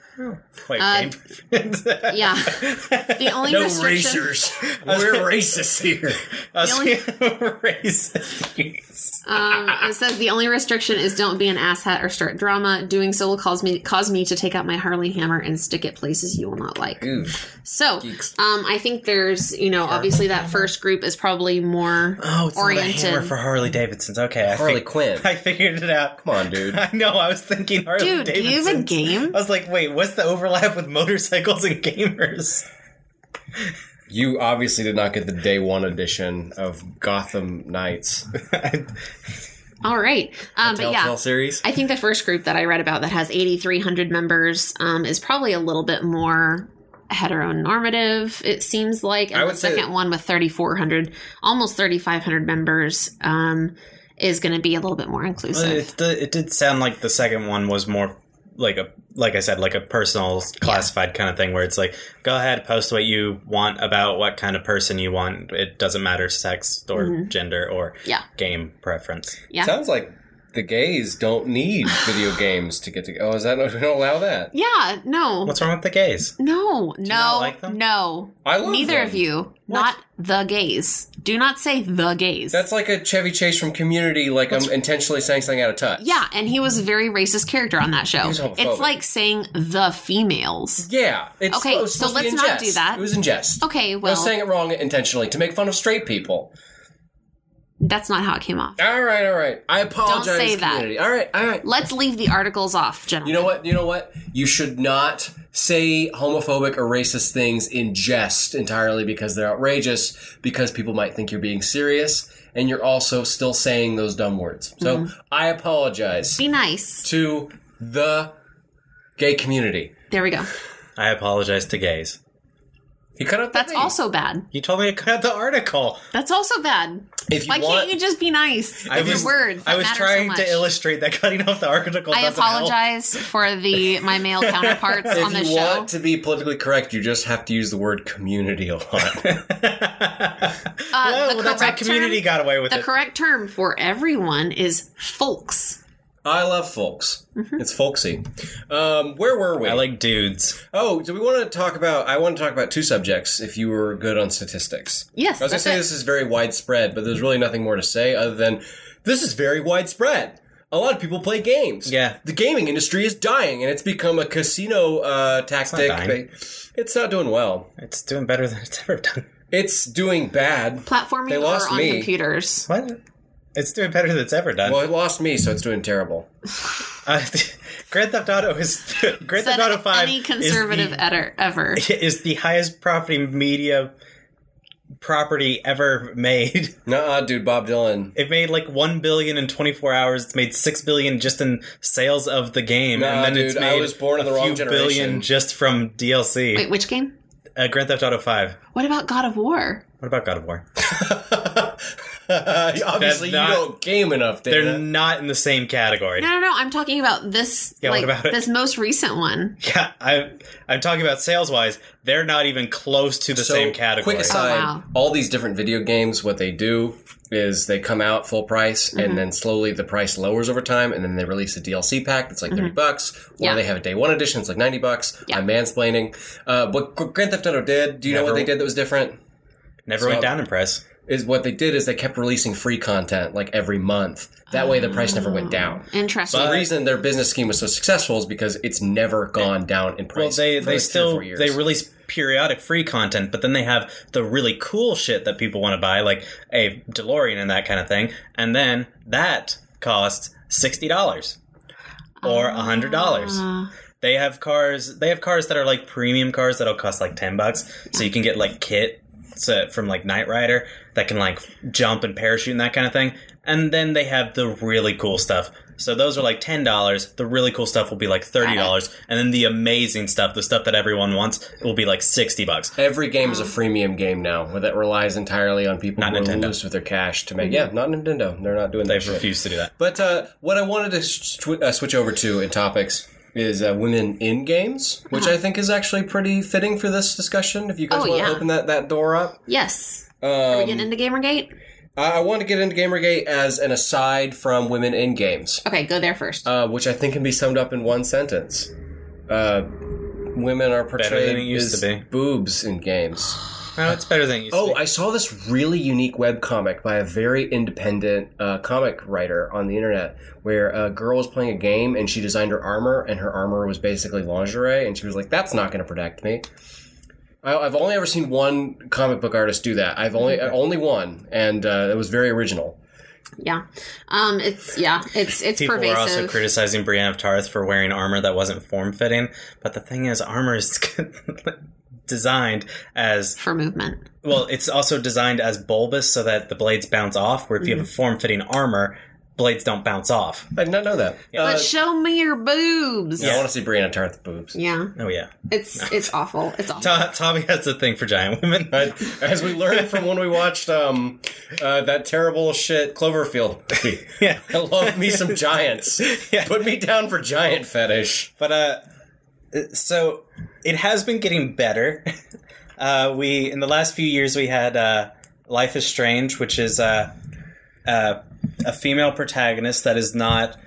Wait, Uh, game. Yeah. The only no restriction. racers. We're racist here. I was only- racist. Um, it says the only restriction is don't be an asshat or start drama. Doing so will cause me cause me to take out my Harley hammer and stick it places you will not like. Ooh. So, Geeks. um, I think there's you know obviously that first group is probably more Oh, it's oriented. not a hammer for Harley Davidsons. Okay, I Harley fig- Quinn. I figured it out. Come on, dude. I know. I was thinking Harley Dude, do you have a game? I was like, wait, what's the overlap with motorcycles and gamers? You obviously did not get the day one edition of Gotham Knights All right, um, but yeah. series. I think the first group that I read about that has 8,300 members um, is probably a little bit more heteronormative. It seems like, and I the would say second one with 3,400, almost 3,500 members, um, is going to be a little bit more inclusive. It, it did sound like the second one was more like a like I said, like a personal classified kind of thing where it's like, go ahead, post what you want about what kind of person you want. It doesn't matter sex or gender or Mm-hmm. Yeah. game preference. yeah. Sounds like the gays don't need video games to get to. Oh, is that we don't allow that? yeah. No. What's wrong with the gays? no. No. not like them? No. I love Neither them. of you. Not the gays. Do not say the gays. That's like a Chevy Chase from Community. Like um, I'm intentionally saying something out of touch. yeah, and he was a very racist character on that show. was. It's like saying the females. Yeah. It's, Okay, so supposed to be let's not do that. It was in jest. Okay, I well, was saying it wrong intentionally to make fun of straight people. That's not how it came off. All right, all right. I apologize, Don't say that. All right, all right. Let's leave the articles off, gentlemen. You know what? You know what? You should not say homophobic or racist things in jest entirely because they're outrageous, because people might think you're being serious, and you're also still saying those dumb words. So Mm-hmm. I apologize Be nice. to the gay community. There we go. I apologize to gays. You cut out the That's also bad. You told me to cut out the article. That's also bad. If you Why want, can't you just be nice? I with was your words. I was trying so to illustrate that cutting off the article. I doesn't help. apologize for the my male counterparts if on you the show. want to be politically correct, you just have to use the word community a lot. Uh, well, the that's how community term, got away with The it. correct term for everyone is folks. I love folks. Mm-hmm. It's folksy. Um, where were we? I like dudes. Oh, do we want to talk about? I want to talk about two subjects. If you were good on statistics, Yes, I was gonna say it. this is very widespread, but there's really nothing more to say other than this is very widespread. A lot of people play games. Yeah. the gaming industry is dying, and it's become a casino uh, tactic. dying. It's not doing well. It's doing better than it's ever done. It's doing bad. Platforming They lost or on me. computers. What? It's doing better than it's ever done. Well, it lost me, so it's doing terrible. Uh, Grand Theft Auto is Grand Theft Auto Five any conservative is the, ever, ever. is the highest property media property ever made. Nuh-uh, dude. Bob Dylan. It made like one billion in twenty four hours. It's made six billion just in sales of the game, Nah, and then it's dude, I made was born in a the wrong few generation. billion just from DLC. Wait, which game? Uh, Grand Theft Auto Five. What about God of War? What about God of War? Obviously, not- you don't game enough, They're not in the same category. No, no, no. I'm talking about this. Yeah, like about this most recent one. Yeah, I, I'm talking about sales wise. They're not even close to the So, same category. Quick aside: Oh, wow. all these different video games, what they do is they come out full price, Mm-hmm. and then slowly the price lowers over time, and then they release a DLC pack that's like thirty bucks, or Mm-hmm. Yeah. they have a day one edition that's like ninety bucks. Yeah. I'm mansplaining. Uh, what Grand Theft Auto did? Do you know what they did that was different? Never So- went down in price. Is what they did is they kept releasing free content like every month. That way, the price never went down. Interesting. The reason their business scheme was so successful is because it's never gone down in price. Well, they for they like still four years. they release periodic free content, but then they have the really cool shit that people want to buy, like a DeLorean and that kind of thing, and then that costs sixty dollars or a hundred dollars. Uh, They have cars. They have cars that are like premium cars that'll cost like ten bucks. So you can get like kit so, from like Knight Rider that can like jump and parachute and that kind of thing. And then they have the really cool stuff. So those are like ten dollars. The really cool stuff will be like thirty dollars, and then the amazing stuff, the stuff that everyone wants, will be like sixty bucks. Every game is a freemium game now, where that relies entirely on people Not who are loose with their cash to make. Yeah, not Nintendo. They're not doing that. They've shit. refused to do that. But uh, what I wanted to sw- uh, switch over to in topics is uh, women in games, which I think is actually pretty fitting for this discussion. If you guys Oh, want yeah. to open that, that door up, yes. Are we um, getting into Gamergate? I, I want to get into Gamergate as an aside from women in games, Okay, go there first. uh, which I think can be summed up in one sentence. Uh, women are portrayed than it used as to be. boobs in games. No, it's better than it used Oh, to. I saw this really unique web comic by a very independent uh, comic writer on the internet where a girl was playing a game and she designed her armor, and her armor was basically lingerie, and she was like, "That's not going to protect me." I, I've only ever seen one comic book artist do that. I've only uh, only one, and uh, it was very original. yeah. Um. It's yeah. It's it's People were also criticizing Brienne of Tarth for wearing armor that wasn't form fitting, but the thing is, armor is designed as for movement. well. It's also designed as bulbous so that the blades bounce off. Where if you have a form fitting armor, blades don't bounce off. I did not know that. Uh, But show me your boobs. I want to see Brianna Tarth boobs. Yeah. Oh yeah, It's it's awful. It's awful. To- Tommy has a thing for giant women. But as we learned from when we watched um, uh, that terrible shit Cloverfield movie, yeah, I love me some giants. Yeah. Put me down for giant fetish. But uh, so it has been getting better. Uh, we in the last few years we had uh, Life is Strange, which is uh, uh, a female protagonist that is not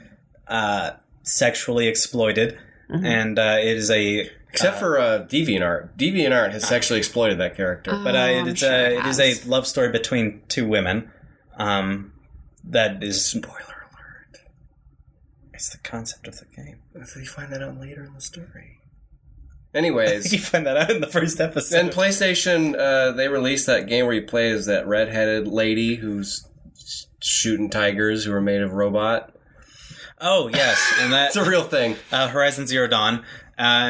uh, sexually exploited, and uh, it is a Except for uh, DeviantArt. DeviantArt has sexually exploited that character. but uh, Oh, I'm it's sure a it it is a love story between two women. Um, that is Spoiler alert. It's the concept of the game. You find that out later in the story. Anyways, you find that out in the first episode. then PlayStation, uh, they released that game where you play as that redheaded lady who's shooting tigers who are made of robot. oh yes, and that's a real thing. uh, Horizon Zero Dawn, uh,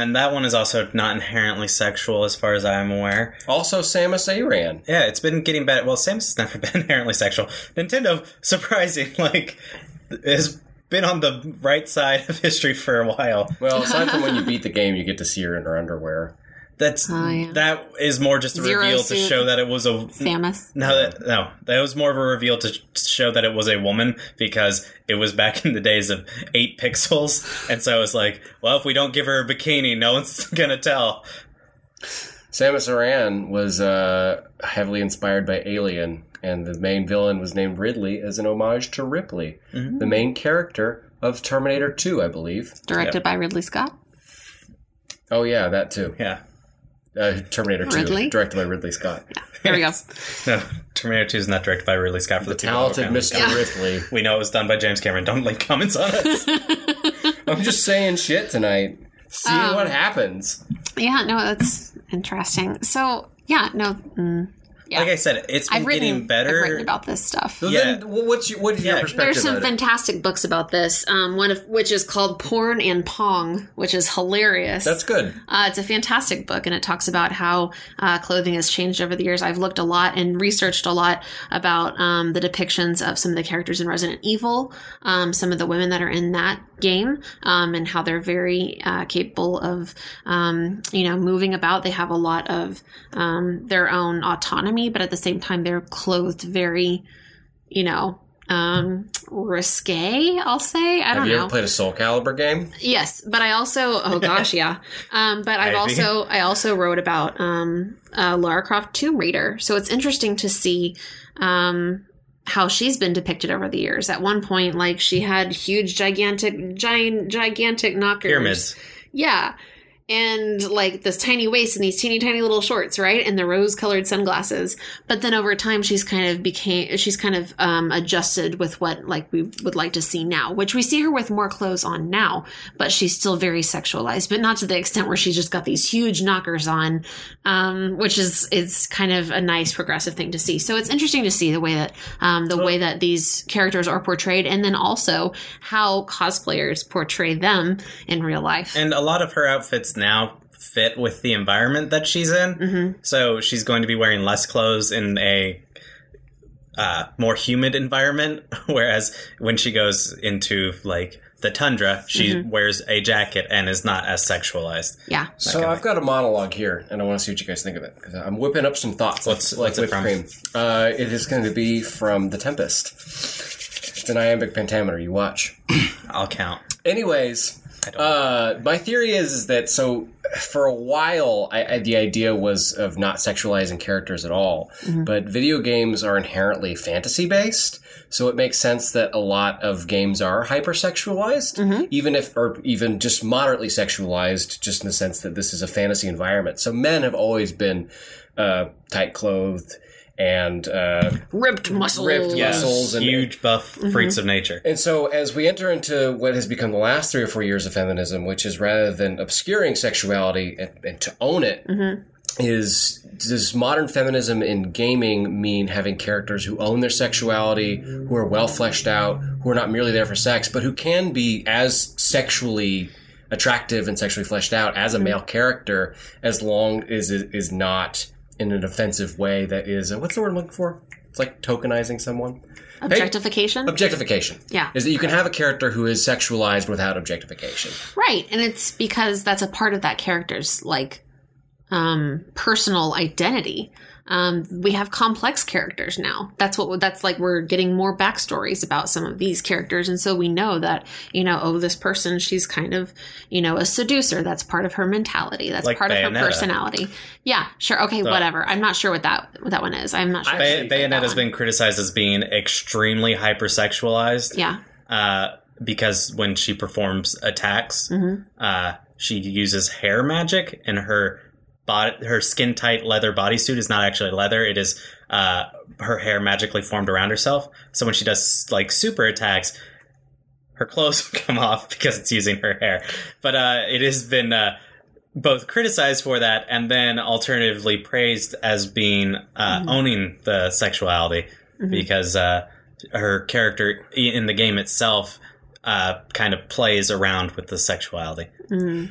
and that one is also not inherently sexual, as far as I am aware. Also, Samus Aran. Yeah, it's been getting better. Well, Samus has never been inherently sexual. Nintendo, surprising, like, has been on the right side of history for a while. Well, aside from when you beat the game, you get to see her in her underwear. That's Oh, yeah. that is more just a Zero reveal to show that it was a Samus. no, that, no, that was more of a reveal to show that it was a woman because it was back in the days of eight pixels, and so it's like, well, if we don't give her a bikini, no one's gonna tell. Samus Aran was uh, heavily inspired by Alien, and the main villain was named Ridley as an homage to Ripley, the main character of Terminator 2, I believe. Directed by Ridley Scott. Oh, yeah, that too. Yeah, Uh, Terminator 2, directed by Ridley Scott. There we go. no, Terminator Two is not directed by Ridley Scott for the, people who Talented Mr. know. Ripley. We know it was done by James Cameron. Don't leave comments on us. I'm just saying shit tonight. See Um, what happens. Yeah, no, that's interesting. So yeah, no. Mm, yeah. like I said, it's been I've written, getting better. I've written about this stuff. So yeah. then, what's your, what is your perspective There's some on it? fantastic books about this. Um, one of which is called Porn and Pong, which is hilarious. That's good. Uh, it's a fantastic book, and it talks about how uh, clothing has changed over the years. I've looked a lot and researched a lot about um, the depictions of some of the characters in Resident Evil, um, some of the women that are in that game, um, and how they're very uh, capable of, um, you know, moving about. They have a lot of um, their own autonomy, but at the same time, they're clothed very, you know. Um, risque, I'll say. I Have don't you know. ever played a Soul Calibur game? Yes, but I also oh gosh, yeah. Um, but I've also I also wrote about um, uh, Lara Croft Tomb Raider, so it's interesting to see um, how she's been depicted over the years. At one point, like she had huge, gigantic, giant, gigantic knockers. Pyramids. Yeah. And like this tiny waist and these teeny tiny little shorts, right? And the rose colored sunglasses. But then over time, she's kind of became, she's kind of um, adjusted with what like we would like to see now, which we see her with more clothes on now, but she's still very sexualized, but not to the extent where she's just got these huge knockers on, um, which is, is kind of a nice progressive thing to see. So it's interesting to see the way that, um, the way that these characters are portrayed and then also how cosplayers portray them in real life. And a lot of her outfits now fit with the environment that she's in. Mm-hmm. So she's going to be wearing less clothes in a uh, more humid environment. Whereas when she goes into like the tundra, she Mm-hmm. wears a jacket and is not as sexualized. yeah. So I've got a monologue here, and I want to see what you guys think of it because I'm whipping up some thoughts. What's- like what's it whipped from? cream? Uh, it is going to be from The Tempest. It's an iambic pentameter. You watch. I'll count. Anyways, I don't uh, my theory is, is that so for a while, I, I, the idea was of not sexualizing characters at all. But video games are inherently fantasy based, so it makes sense that a lot of games are hypersexualized, even if, or even just moderately sexualized, just in the sense that this is a fantasy environment. So men have always been uh, tight clothed and uh, Ripped muscles. Ripped, Yeah, muscles and- huge buff mm-hmm. freaks of nature. And so, as we enter into what has become the last three or four years of feminism, which is rather than obscuring sexuality and, and to own it, mm-hmm. is does modern feminism in gaming mean having characters who own their sexuality, who are well fleshed out, who are not merely there for sex, but who can be as sexually attractive and sexually fleshed out as a mm-hmm. male character, as long as it is not in an offensive way that is uh, what's the word I'm looking for? It's like tokenizing someone. Objectification. Objectification. Yeah. Is that you can have a character who is sexualized without objectification. Right, and it's because that's a part of that character's like um personal identity. Um, we have complex characters now. That's what that's like. We're getting more backstories about some of these characters, and so we know that you know, oh, this person, she's kind of you know a seducer. That's part of her mentality. That's Like part of her personality. Yeah, sure, okay, whatever. I'm not sure what that what that one is. I'm not sure. Bay- Bayonetta has been criticized as being extremely hypersexualized. Yeah, uh, because when she performs attacks, Mm-hmm. uh, she uses hair magic, and her her skin tight leather bodysuit is not actually leather; it is uh, her hair magically formed around herself. So when she does like super attacks, her clothes come off because it's using her hair. But uh, it has been. Uh, both criticized for that and then alternatively praised as being uh, owning the sexuality because uh, her character in the game itself uh, kind of plays around with the sexuality.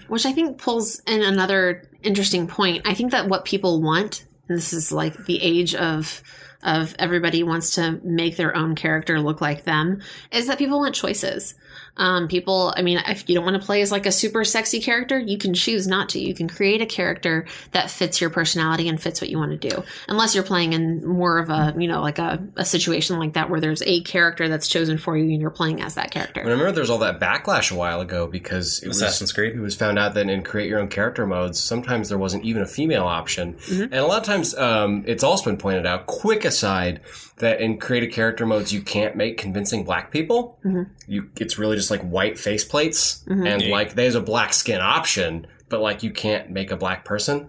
which I think pulls in another interesting point. I think that what people want, and this is like the age of of everybody wants to make their own character look like them, is that people want choices. Um, people, I mean, if you don't want to play as like a super sexy character, you can choose not to. You can create a character that fits your personality and fits what you want to do. Unless you're playing in more of a, you know, like a, a situation like that where there's a character that's chosen for you and you're playing as that And I character. remember there was all that backlash a while ago because it was, Assassin's Creed. it was found out that in create your own character modes, sometimes there wasn't even a female option. And a lot of times, um, it's also been pointed out, quick aside, that in creative character modes, you can't make convincing black people. You, it's really just like white faceplates. And Yeah. like, there's a black skin option, but like, you can't make a black person.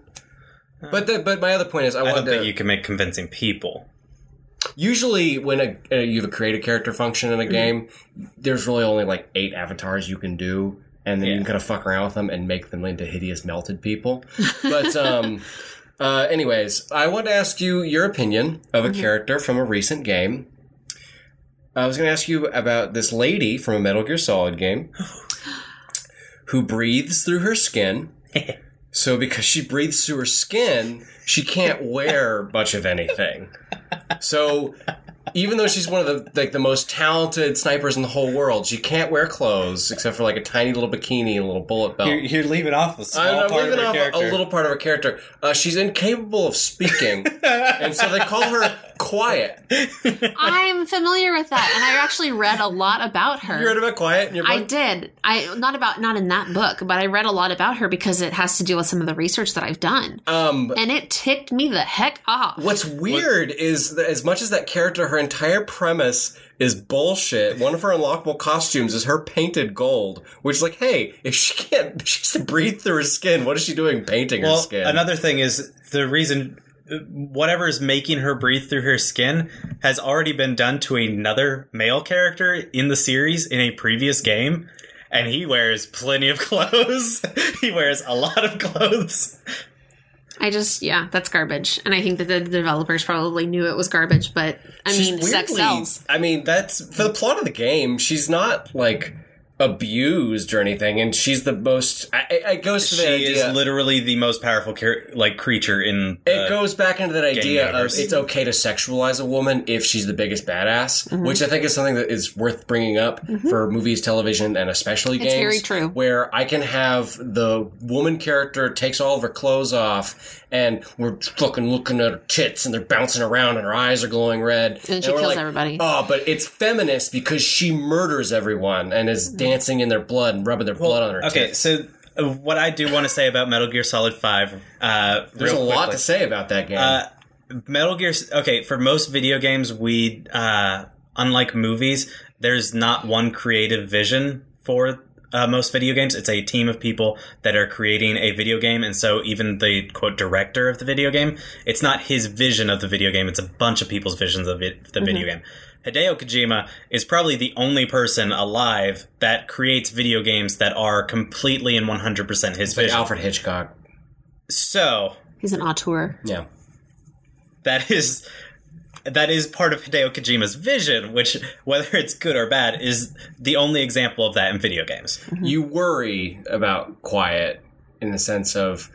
But the, but my other point is, I, I wanted don't to you can make convincing people. usually when a, uh, you have a create a character function in a game, there's really only like eight avatars you can do, and then you can kind of fuck around with them and make them into hideous melted people. But um, uh, anyways, I want to ask you your opinion of a character from a recent game. I was going to ask you about this lady from a Metal Gear Solid game who breathes through her skin. So because she breathes through her skin, she can't wear much of anything. So even though she's one of the like the most talented snipers in the whole world, she can't wear clothes except for like a tiny little bikini and a little bullet belt. You're, you're leaving off a small I'm part of her off a, character. a little part of her character. Uh, she's incapable of speaking, and so they call her Quiet. I'm familiar with that, and I actually read a lot about her. You read about Quiet in your book? I did. I not about not in that book, but I read a lot about her because it has to do with some of the research that I've done, um, and it ticked me the heck off. What's weird is that as much as that character, her entire premise is bullshit. One of her unlockable costumes is her painted gold, which is like, hey, if she can't, she has to breathe through her skin. What is she doing painting her Well, skin? another thing is the reason whatever is making her breathe through her skin has already been done to another male character in the series in a previous game. And he wears plenty of clothes. he wears a lot of clothes. I just yeah, that's garbage, and I think that the developers probably knew it was garbage, but I She's mean, sex weirdly- sells. I mean, that's for the plot of the game. She's not like abused or anything, and she's the most. I, I- it goes to the She idea. is literally the most powerful char- like creature in. it goes back into that idea of it's okay to sexualize a woman if she's the biggest badass, mm-hmm. which I think is something that is worth bringing up mm-hmm. for movies, television, and especially games. It's very true. Where I can have the woman character takes all of her clothes off, and we're fucking looking at her tits, and they're bouncing around, and her eyes are glowing red, And she kills like, everybody. Oh, but it's feminist because she murders everyone and is dancing in their blood and rubbing their blood on her. Okay, tits. so uh, what I do want to say about Metal Gear Solid Five, uh, There's a real lot to say about that game. Uh, Metal Gear. Okay, for most video games, we uh, unlike movies, there's not one creative vision for uh, most video games. It's a team of people that are creating a video game, and so even the quote director of the video game, it's not his vision of the video game. It's a bunch of people's visions of it, the video game. Hideo Kojima is probably the only person alive that creates video games that are completely and 100% his like vision. Alfred Hitchcock. So, He's an auteur. Yeah. that is that is part of Hideo Kojima's vision, which whether it's good or bad is the only example of that in video games. Mm-hmm. You worry about Quiet in the sense of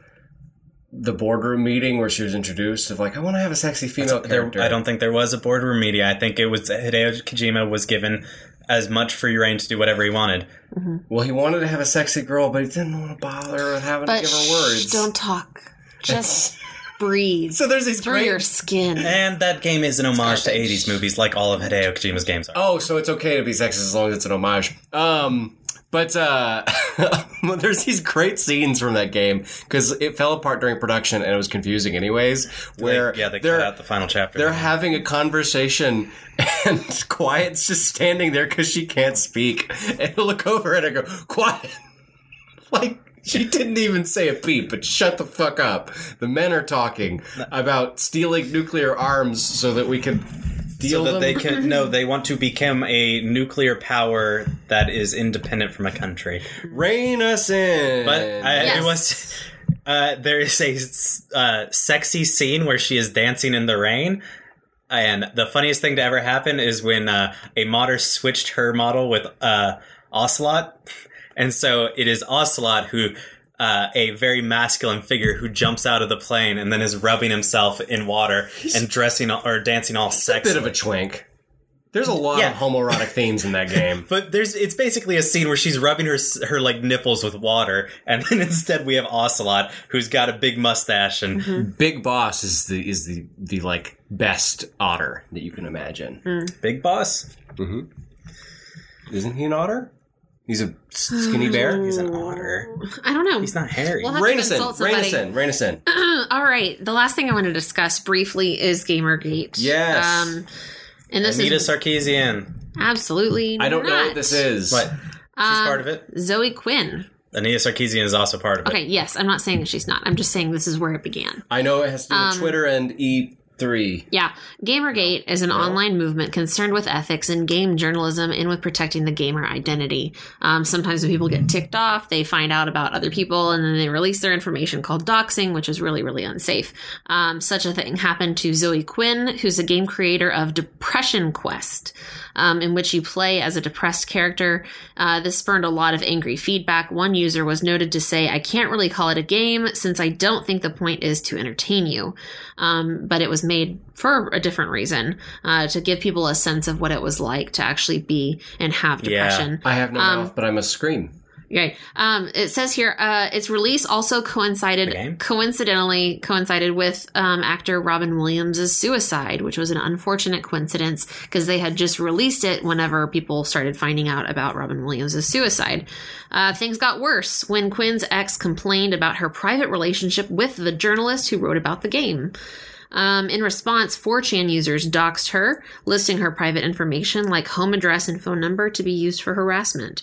the boardroom meeting where she was introduced of like, I want to have a sexy female There, character. I don't think there was a boardroom meeting. I think it was Hideo Kojima was given as much free reign to do whatever he wanted. Mm-hmm. Well, he wanted to have a sexy girl, but he didn't want to bother with having But to give her shh, words. don't talk. Just breathe So there's these through great. your skin. And that game is an homage to garbage. 80s movies, like all of Hideo Kojima's games are. Oh, so it's okay to be sexist as long as it's an homage. Um, but uh, there's these great scenes from that game because it fell apart during production and it was confusing, anyways. Where They- yeah, they they're cut out the final chapter. they're having a conversation and Quiet's just standing there because she can't speak. And I look over and I go, Quiet. like, she didn't even say a peep, but shut the fuck up. The men are talking about stealing nuclear arms so that we can deal so that them. they can no, they want to become a nuclear power that is independent from a country. Rein us in. But I, Yes. it was. Uh, there is a uh, sexy scene where she is dancing in the rain. And the funniest thing to ever happen is when uh, a modder switched her model with uh, Ocelot. And so it is Ocelot who, uh, a very masculine figure who jumps out of the plane and then is rubbing himself in water and dressing all- or dancing all a sexy. bit of a twink. There's a lot Yeah. of homoerotic themes in that game. But there's it's basically a scene where she's rubbing her her like nipples with water, and then instead we have Ocelot who's got a big mustache and mm-hmm. Big Boss is the is the the like best otter that you can imagine. Hmm. Big Boss. Mm-hmm. Isn't he an otter? He's a skinny bear. He's an otter. I don't know. He's not hairy. We'll have to Rein us in. consult somebody. in. Rein. All right. The last thing I want to discuss briefly is Gamergate. Yes. Um, and this Anita is Sarkeesian. absolutely. I don't know not. what this is. What? She's Um, part of it. Zoe Quinn. Anita Sarkeesian is also part of it. Okay, yes, I'm not saying that she's not. I'm just saying this is where it began. I know it has to do with Um, Twitter and E3. Yeah, Gamergate is an online movement concerned with ethics in game journalism and with protecting the gamer identity. Um, sometimes when people get ticked off, they find out about other people and then they release their information called doxing, which is really, really unsafe. Um, such a thing happened to Zoe Quinn, who's a game creator of Depression Quest, um, in which you play as a depressed character. Uh, this spurned a lot of angry feedback. One user was noted to say, I can't really call it a game since I don't think the point is to entertain you. Um, but it was made for a different reason, uh, to give people a sense of what it was like to actually be and have Yeah. depression. I have no Um, mouth, but I must scream. Right. Um, it says here, uh, its release also coincided, coincidentally coincided with um, actor Robin Williams' suicide, which was an unfortunate coincidence because they had just released it whenever people started finding out about Robin Williams' suicide. Uh, things got worse when Quinn's ex complained about her private relationship with the journalist who wrote about the game. Um, in response, 4chan users doxed her, listing her private information like home address and phone number to be used for harassment.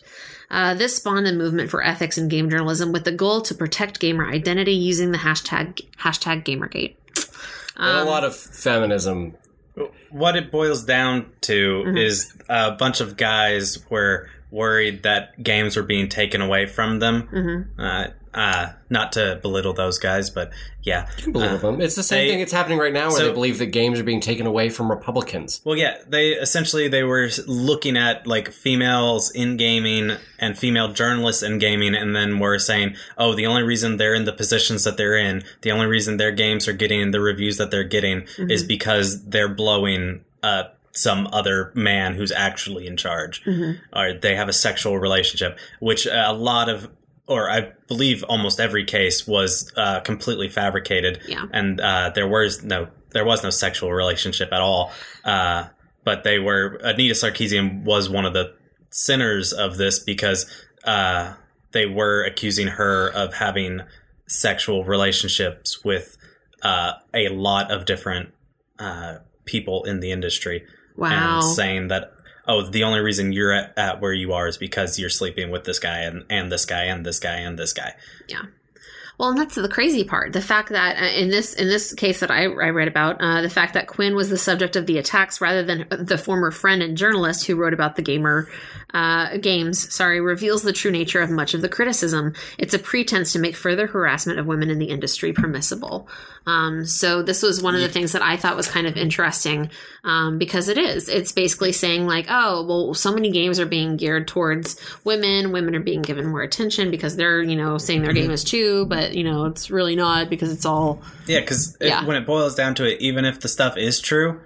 Uh, this spawned a movement for ethics in game journalism with the goal to protect gamer identity using the hashtag hashtag Gamergate. and a lot of feminism. What it boils down to is a bunch of guys were worried that games were being taken away from them. Uh, uh, not to belittle those guys, but yeah. you can Believe Uh, them. It's the same they- thing that's happening right now, where so- they believe that games are being taken away from Republicans. Well, yeah, they essentially they were looking at like females in gaming and female journalists in gaming, and then were saying, "Oh, the only reason they're in the positions that they're in, the only reason their games are getting the reviews that they're getting, is because they're blowing up some other man who's actually in charge, or they have a sexual relationship." Which uh, a lot of or I believe almost every case was uh, completely fabricated. Yeah. And uh, there was no there was no sexual relationship at all. Uh, but they were Anita Sarkeesian was one of the sinners of this because uh, they were accusing her of having sexual relationships with uh, a lot of different uh, people in the industry Wow. and saying that oh the only reason you're at, at where you are is because you're sleeping with this guy and, and this guy and this guy and this guy Yeah. Well, and that's the crazy part. The fact that uh, in this in this case that I, I read about, uh, the fact that Quinn was the subject of the attacks rather than the former friend and journalist who wrote about the gamer uh, games, sorry, reveals the true nature of much of the criticism. It's a pretense to make further harassment of women in the industry permissible. Um, so this was one of the things that I thought was kind of interesting um, because it is. It's basically saying like, oh, well, so many games are being geared towards women. Women are being given more attention because they're you know saying their game is too, but you know it's really not because it's all yeah because Yeah. when it boils down to it even if the stuff is true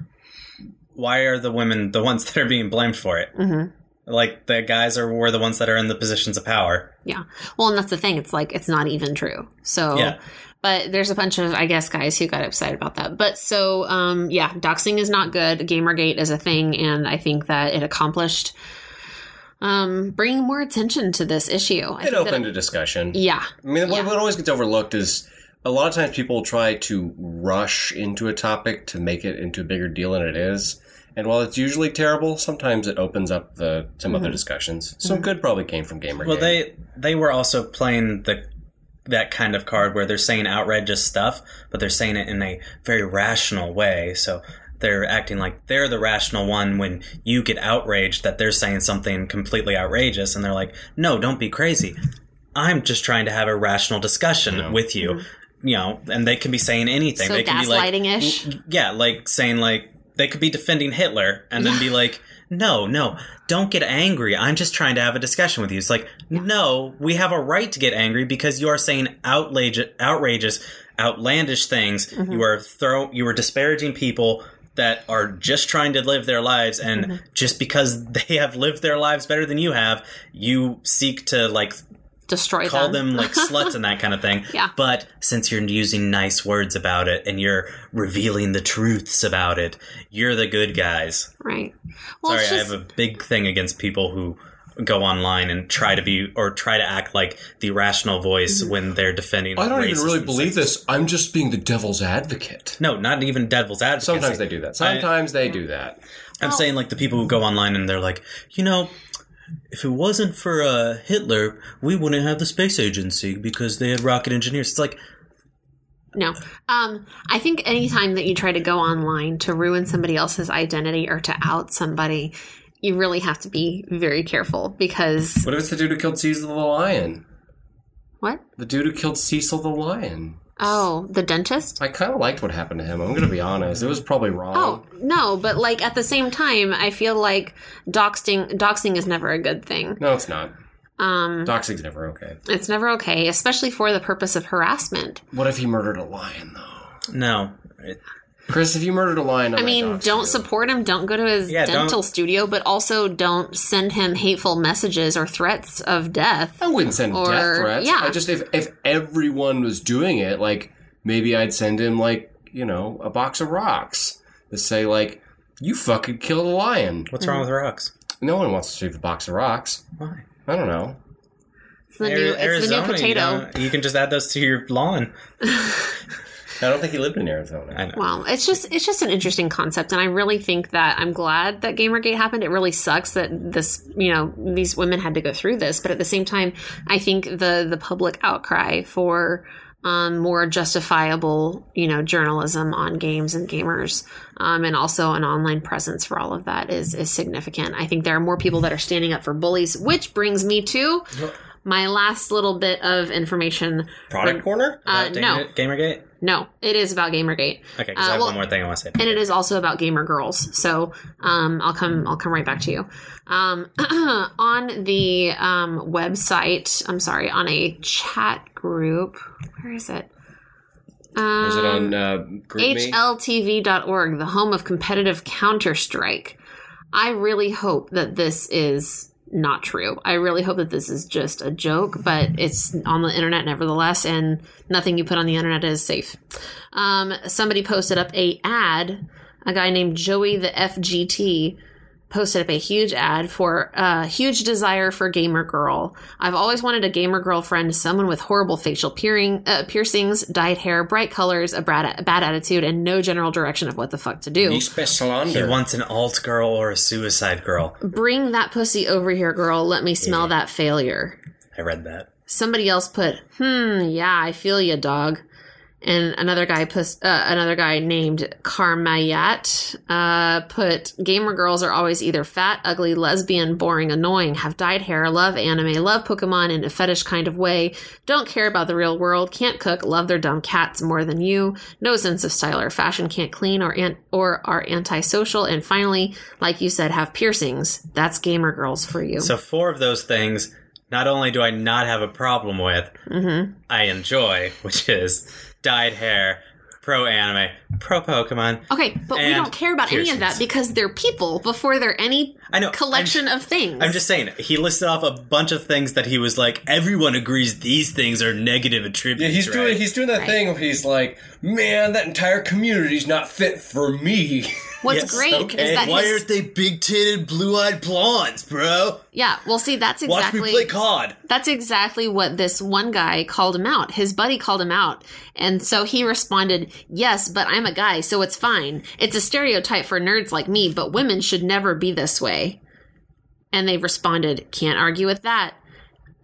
why are the women the ones that are being blamed for it Mhm. Like the guys are were the ones that are in the positions of power yeah. Well, and that's the thing. It's like it's not even true. So. Yeah. But there's a bunch of, I guess, guys who got upset about that. But so, um, yeah, doxing is not good. Gamergate is a thing, and I think that it accomplished um, bringing more attention to this issue. I It think that- opened a discussion. yeah, I mean, what, Yeah. what always gets overlooked is a lot of times people try to rush into a topic to make it into a bigger deal than it is. And while it's usually terrible, sometimes it opens up the some other mm-hmm. discussions. Some mm-hmm. good probably came from Gamergate. well they they were also playing the that kind of card where they're saying outrageous stuff but they're saying it in a very rational way. So they're acting like they're the rational one when you get outraged that they're saying something completely outrageous and they're like no don't be crazy. I'm just trying to have a rational discussion with you. Mm-hmm. You know and they can be saying anything. So they can be like gaslighting ish. yeah, like saying like they could be defending Hitler and then be like, no, no, don't get angry. I'm just trying to have a discussion with you. It's like, no, we have a right to get angry because you are saying outrage, outrageous, outlandish things. Mm-hmm. You are throw, you are disparaging people that are just trying to live their lives, and mm-hmm. just because they have lived their lives better than you have, you seek to like Destroy call them. them like sluts and that kind of thing. Yeah. But since you're using nice words about it and you're revealing the truths about it, you're the good guys. right. Well, Sorry, just, I have a big thing against people who go online and try to be or try to act like the rational voice Mm-hmm. when they're defending. I don't even really believe sexist. this. I'm just being the devil's advocate. No, not even devil's advocate. Sometimes they do that. Sometimes they do that. I'm saying like the people who go online and they're like, you know, if it wasn't for uh, Hitler, we wouldn't have the space agency because they had rocket engineers. It's like, No. Um, I think anytime that you try to go online to ruin somebody else's identity or to out somebody, you really have to be very careful because What if it's the dude who killed Cecil the lion? what? The dude who killed Cecil the lion. Oh, the dentist? I kind of liked what happened to him. I'm going to be honest. It was probably wrong. Oh, no, but like at the same time, I feel like doxing doxing is never a good thing. No, it's not. Um, Doxing's never okay. it's never okay, especially for the purpose of harassment. What if he murdered a lion, though? no. It, Chris, if you murdered a lion, I mean, don't too. support him. Don't go to his Yeah, don't- dental studio, but also don't send him hateful messages or threats of death. I wouldn't send Or- death threats. yeah. I just if if everyone was doing it, like maybe I'd send him like you know a box of rocks to say like you fucking killed a lion. What's wrong with rocks? No one wants to receive a box of rocks. Why? I don't know. It's the new, it's the new potato. don't- You, can just add those to your lawn. I don't think he lived in Arizona. I know. Well, it's just it's just an interesting concept, and I really think that I'm glad that GamerGate happened. It really sucks that this, you know, these women had to go through this, but at the same time, I think the the public outcry for um, more justifiable, you know, journalism on games and gamers, um, and also an online presence for all of that is is significant. I think there are more people that are standing up for bullies, which brings me to my last little bit of information. Product corner. Uh, no, Gamergate? no, it is about GamerGate. Okay, because Uh, I have well- one more thing I want to say. and it is also about gamer girls. So um, I'll come I'll come right back to you. Um, on the um, website, I'm sorry, on a chat group. Where is it? Um, Is it on uh, HLTV.org, the home of competitive Counter Strike. I really hope that this is not true. I really hope that this is just a joke, but it's on the internet nevertheless, and nothing you put on the internet is safe. Um, somebody posted up a ad. A guy named Joey the FGT posted up a huge ad for a huge desire for gamer girl. I've always wanted a gamer girlfriend, someone with horrible facial peering, uh, piercings, dyed hair, bright colors, a bad, a bad attitude, and no general direction of what the fuck to do. Lisbeth He wants an alt girl or a suicide girl. Bring that pussy over here, girl. Let me smell that failure. I read that. Somebody else put, hmm, yeah, I feel you, dog. And another guy put, uh, another guy named Karmayat, uh, put, gamer girls are always either fat, ugly, lesbian, boring, annoying, have dyed hair, love anime, love Pokemon in a fetish kind of way, don't care about the real world, can't cook, love their dumb cats more than you, no sense of style or fashion, can't clean or an- or are antisocial, and finally, like you said, have piercings. That's gamer girls for you. So four of those things, not only do I not have a problem with, Mm-hmm. I enjoy, which is dyed hair, pro anime, pro Pokemon. Okay, but we don't care about any of that because they're people before they're any I know. collection I'm, of things. I'm just saying, he listed off a bunch of things that he was like, everyone agrees these things are negative attributes. Yeah, he's right? doing he's doing that Right. thing where he's like, man, that entire community's not fit for me. What's Yes, great okay. is that Why his, aren't they big titted, blue eyed blondes, bro? yeah. Well, see, that's exactly Watch me play COD. that's exactly what this one guy called him out. His buddy called him out, and so he responded, "Yes, but I'm a guy, so it's fine. It's a stereotype for nerds like me, but women should never be this way." And they responded, "Can't argue with that."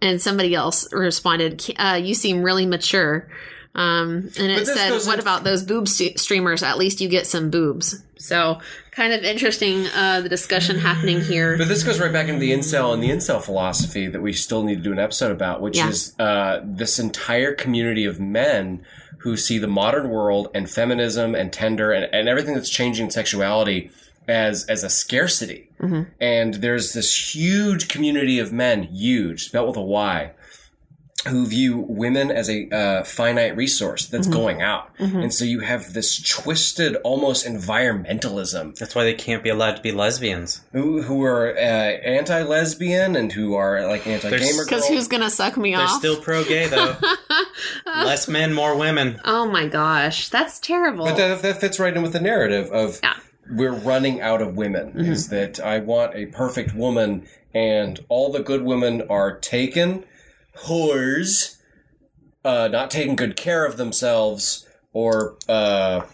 And somebody else responded, uh, "You seem really mature." Um, and it said, "What in- about those boob st- streamers? At least you get some boobs." So, kind of interesting uh, the discussion happening here. But this goes right back into the incel and the incel philosophy that we still need to do an episode about, which Yeah. is uh, this entire community of men who see the modern world and feminism and Tinder and, and everything that's changing in sexuality as as a scarcity. And there's this huge community of men, huge, spelled with a Y, who view women as a uh, finite resource that's going out. And so you have this twisted, almost environmentalism That's why they can't be allowed to be lesbians. who who are uh, anti-lesbian and who are like anti-gamer Because who's gonna suck me off? They're still pro gay, though. Less men, more women. Oh my gosh, that's terrible. But that, that fits right in with the narrative of Yeah. we're running out of women. Is that I want a perfect woman, and all the good women are taken, whores, uh, not taking good care of themselves, or uh,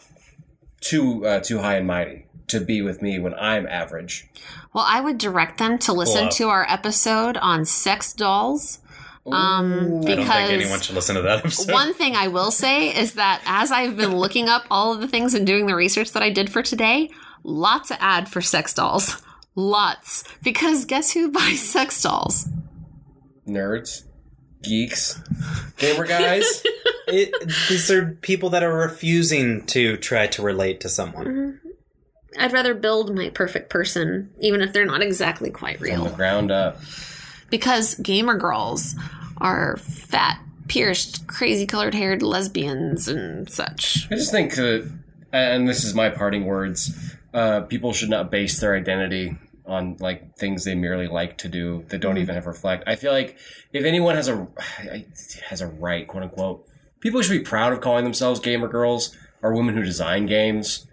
too uh, too high and mighty to be with me when I'm average. well, I would direct them to listen up. to our episode on sex dolls. Um, I don't because think anyone should listen to that episode. one thing I will say is that as I've been looking up all of the things and doing the research that I did for today, lots of ad for sex dolls. Lots. Because guess who buys sex dolls? Nerds, geeks, gamer guys. It, these are people that are refusing to try to relate to someone. I'd rather build my perfect person, even if they're not exactly quite real. from the ground up. Because gamer girls are fat, pierced, crazy colored haired lesbians and such. I just think that and this is my parting words. Uh, people should not base their identity on like things they merely like to do that don't even have reflect. I feel like if anyone has a has a right, quote unquote, people should be proud of calling themselves gamer girls or women who design games.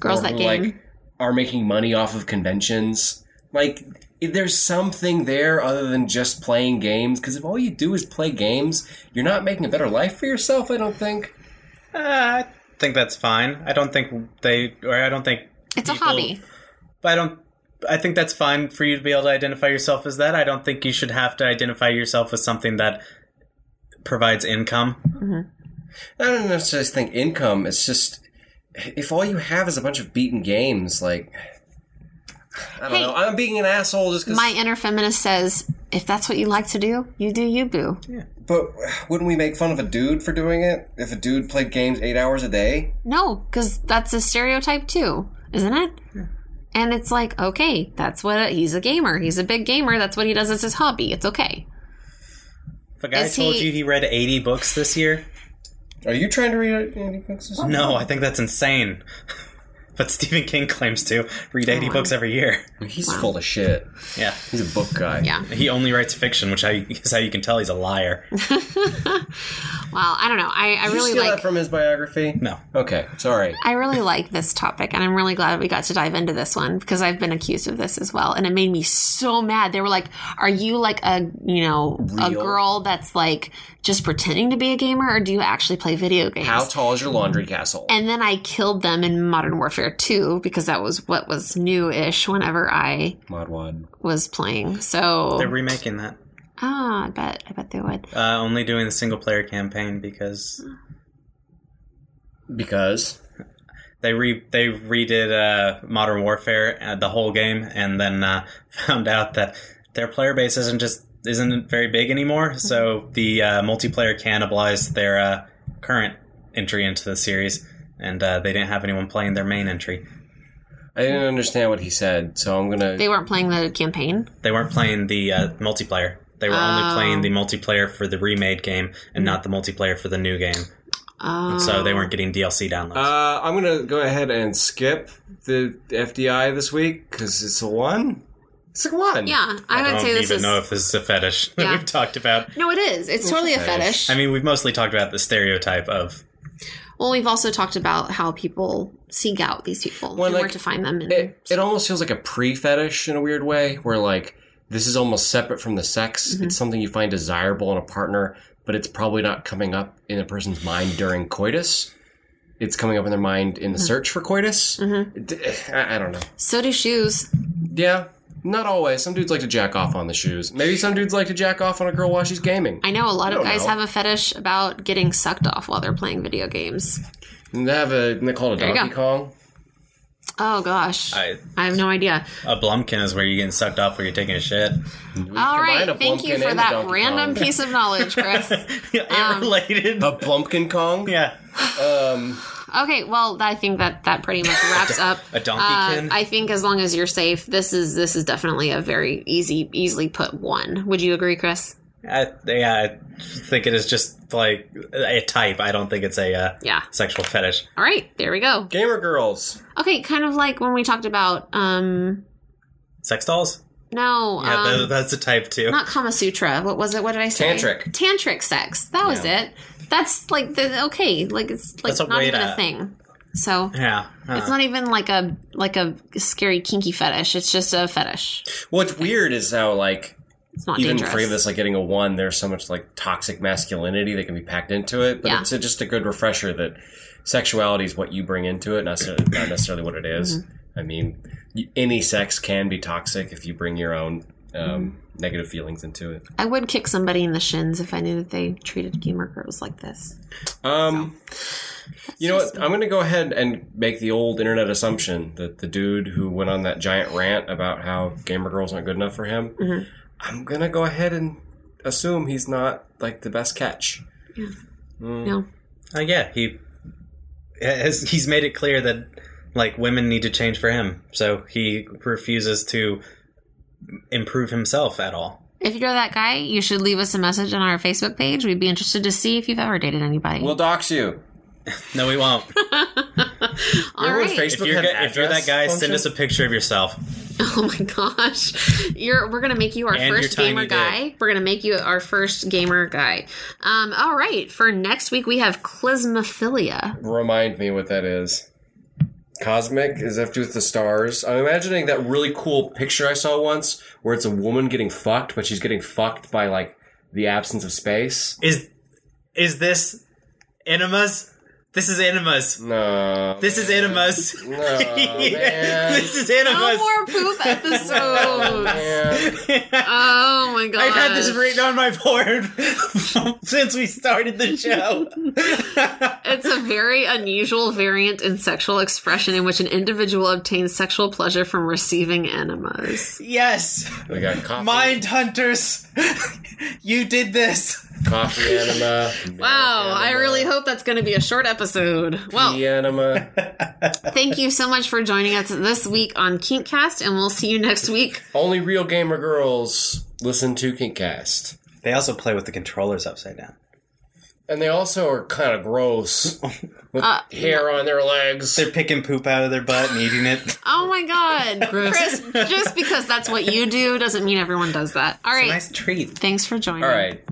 Girls that who, game. like are making money off of conventions. Like if there's something there other than just playing games. Because if all you do is play games, you're not making a better life for yourself. I don't think. Uh, I think that's fine. I don't think they, or I don't think it's a hobby. But I don't. I think that's fine for you to be able to identify yourself as that. I don't think you should have to identify yourself as something that provides income. Mm-hmm. I don't necessarily think income. It's just if all you have is a bunch of beaten games, like I don't Hey. know. I'm being an asshole just because. My inner feminist says, if that's what you like to do, you do you, boo. But wouldn't we make fun of a dude for doing it if a dude played games eight hours a day? No, because that's a stereotype too, isn't it? And it's like, okay, that's what he's a gamer. He's a big gamer. That's what he does as his hobby. It's okay. If a guy Is told he- you he read 80 books this year, Are you trying to read any books? or something? no, I think that's insane. But Stephen King claims to read 80 books every year. He's full of shit. Yeah. He's a book guy. Yeah. He only writes fiction, which I- is how you can tell he's a liar. Well, I don't know. I, I Did you really steal like. that from his biography? No. Okay, sorry. I really like this topic, and I'm really glad we got to dive into this one because I've been accused of this as well, and it made me so mad. They were like, "Are you like a you know a girl that's like just pretending to be a gamer, or do you actually play video games?" How tall is your laundry castle? and then I killed them in Modern Warfare 2 because that was what was new-ish whenever I Modwad. was playing. So, They're remaking that. ah, I bet, I bet they would. Uh, only doing the single player campaign because Because they re they redid uh, Modern Warfare uh, the whole game and then uh, found out that their player base isn't just isn't very big anymore. So the uh, multiplayer cannibalized their uh, current entry into the series, and uh, they didn't have anyone playing their main entry. I didn't understand what he said, so I'm gonna. They weren't playing the campaign. They weren't playing the uh, multiplayer. They were Oh. only playing the multiplayer for the remade game and not the multiplayer for the new game. Oh. So they weren't getting DLC downloads. Uh, I'm gonna go ahead and skip the FDI this week because it's a one. It's a one. yeah, I, I would don't say this even is. know if this is a fetish that Yeah. we've talked about. no, it is. It's totally a fetish. fetish. I mean, we've mostly talked about the stereotype of well, we've also talked about how people seek out these people Well, and where like, to find them. And It, it almost feels like a pre fetish in a weird way, where like this is almost separate from the sex. Mm-hmm. It's something you find desirable in a partner, but it's probably not coming up in a person's mind during coitus. It's coming up in their mind in the Mm-hmm. search for coitus. It- I, I don't know. so do shoes. Yeah, not always. Some dudes like to jack off on the shoes. Maybe some dudes like to jack off on a girl while she's gaming. I know a lot of guys know. have a fetish about getting sucked off while they're playing video games. And they have a they call it a There Donkey go. Kong. Oh gosh, I, I, have no idea. a Blumpkin is where you're getting sucked off where you're taking a shit. All right, thank you for that Donkey random Kong. piece of knowledge, Chris. Ain't related. A Blumpkin Kong. yeah. Um, okay, well, I think that that pretty much wraps up. A donkey Uh, kin? I think as long as you're safe, this is this is definitely a very easy, easily put one. Would you agree, Chris? I, yeah, I think it is just like a type. I don't think it's a uh, Yeah. sexual fetish. All right, there we go. gamer girls. Okay, kind of like when we talked about um Sex dolls? No, Yeah, um, tha- that's a type too. not Kama Sutra. What was it? What did I say? Tantric. Tantric sex. That was Yeah. it. That's like the okay. Like it's like That's a not way even to- a thing. So yeah. it's uh, not even like a like a scary kinky fetish. It's just a fetish. What's weird is how like It's not even dangerous. for this like getting a one, there's so much like toxic masculinity that can be packed into it. But Yeah. it's a, just a good refresher that sexuality is what you bring into it, not necessarily, not necessarily what it is. Mm-hmm. I mean, any sex can be toxic if you bring your own um, Mm-hmm. negative feelings into it. I would kick somebody in the shins if I knew that they treated gamer girls like this. Um, you know what? I'm going to go ahead and make the old internet assumption that the dude who went on that giant rant about how gamer girls aren't good enough for him, Mhm. I'm going to go ahead and assume he's not like the best catch. Mm. No. uh, yeah, he has, he's made it clear that like women need to change for him. So he refuses to improve himself at all. If you're that guy, you should leave us a message on our Facebook page. We'd be interested to see if you've ever dated anybody. We'll dox you. No, we won't. All Remember when right. Facebook if you're if you're that address guy, send us a picture of yourself. Oh my gosh. You're we're gonna make you our And first gamer dick. guy. We're gonna make you our first gamer guy. Um, all right. For next week we have klismaphilia. Remind me what that is. Cosmic is have to do with the stars. I'm imagining that really cool picture I saw once where it's a woman getting fucked, but she's getting fucked by like the absence of space. Is is this enemas? This is enemas. No. This is enemas. No, man. this is No enemas. more poop episodes. Man. oh my god. I've had this written on my board since we started the show. It's a very unusual variant in sexual expression in which an individual obtains sexual pleasure from receiving enemas. yes, We got coffee, mind hunters, you did this. coffee enema. Wow, I really hope that's going to be a short episode. Well, Tea enema. thank you so much for joining us this week on Kinkcast, and we'll see you next week. Only real gamer girls listen to Kinkcast. They also play with the controllers upside down. And they also are kind of gross with Uh, hair on their legs. They're picking poop out of their butt and eating it. Oh my god, Chris, just because that's what you do doesn't mean everyone does that. All right. Nice treat. Thanks for joining. All right.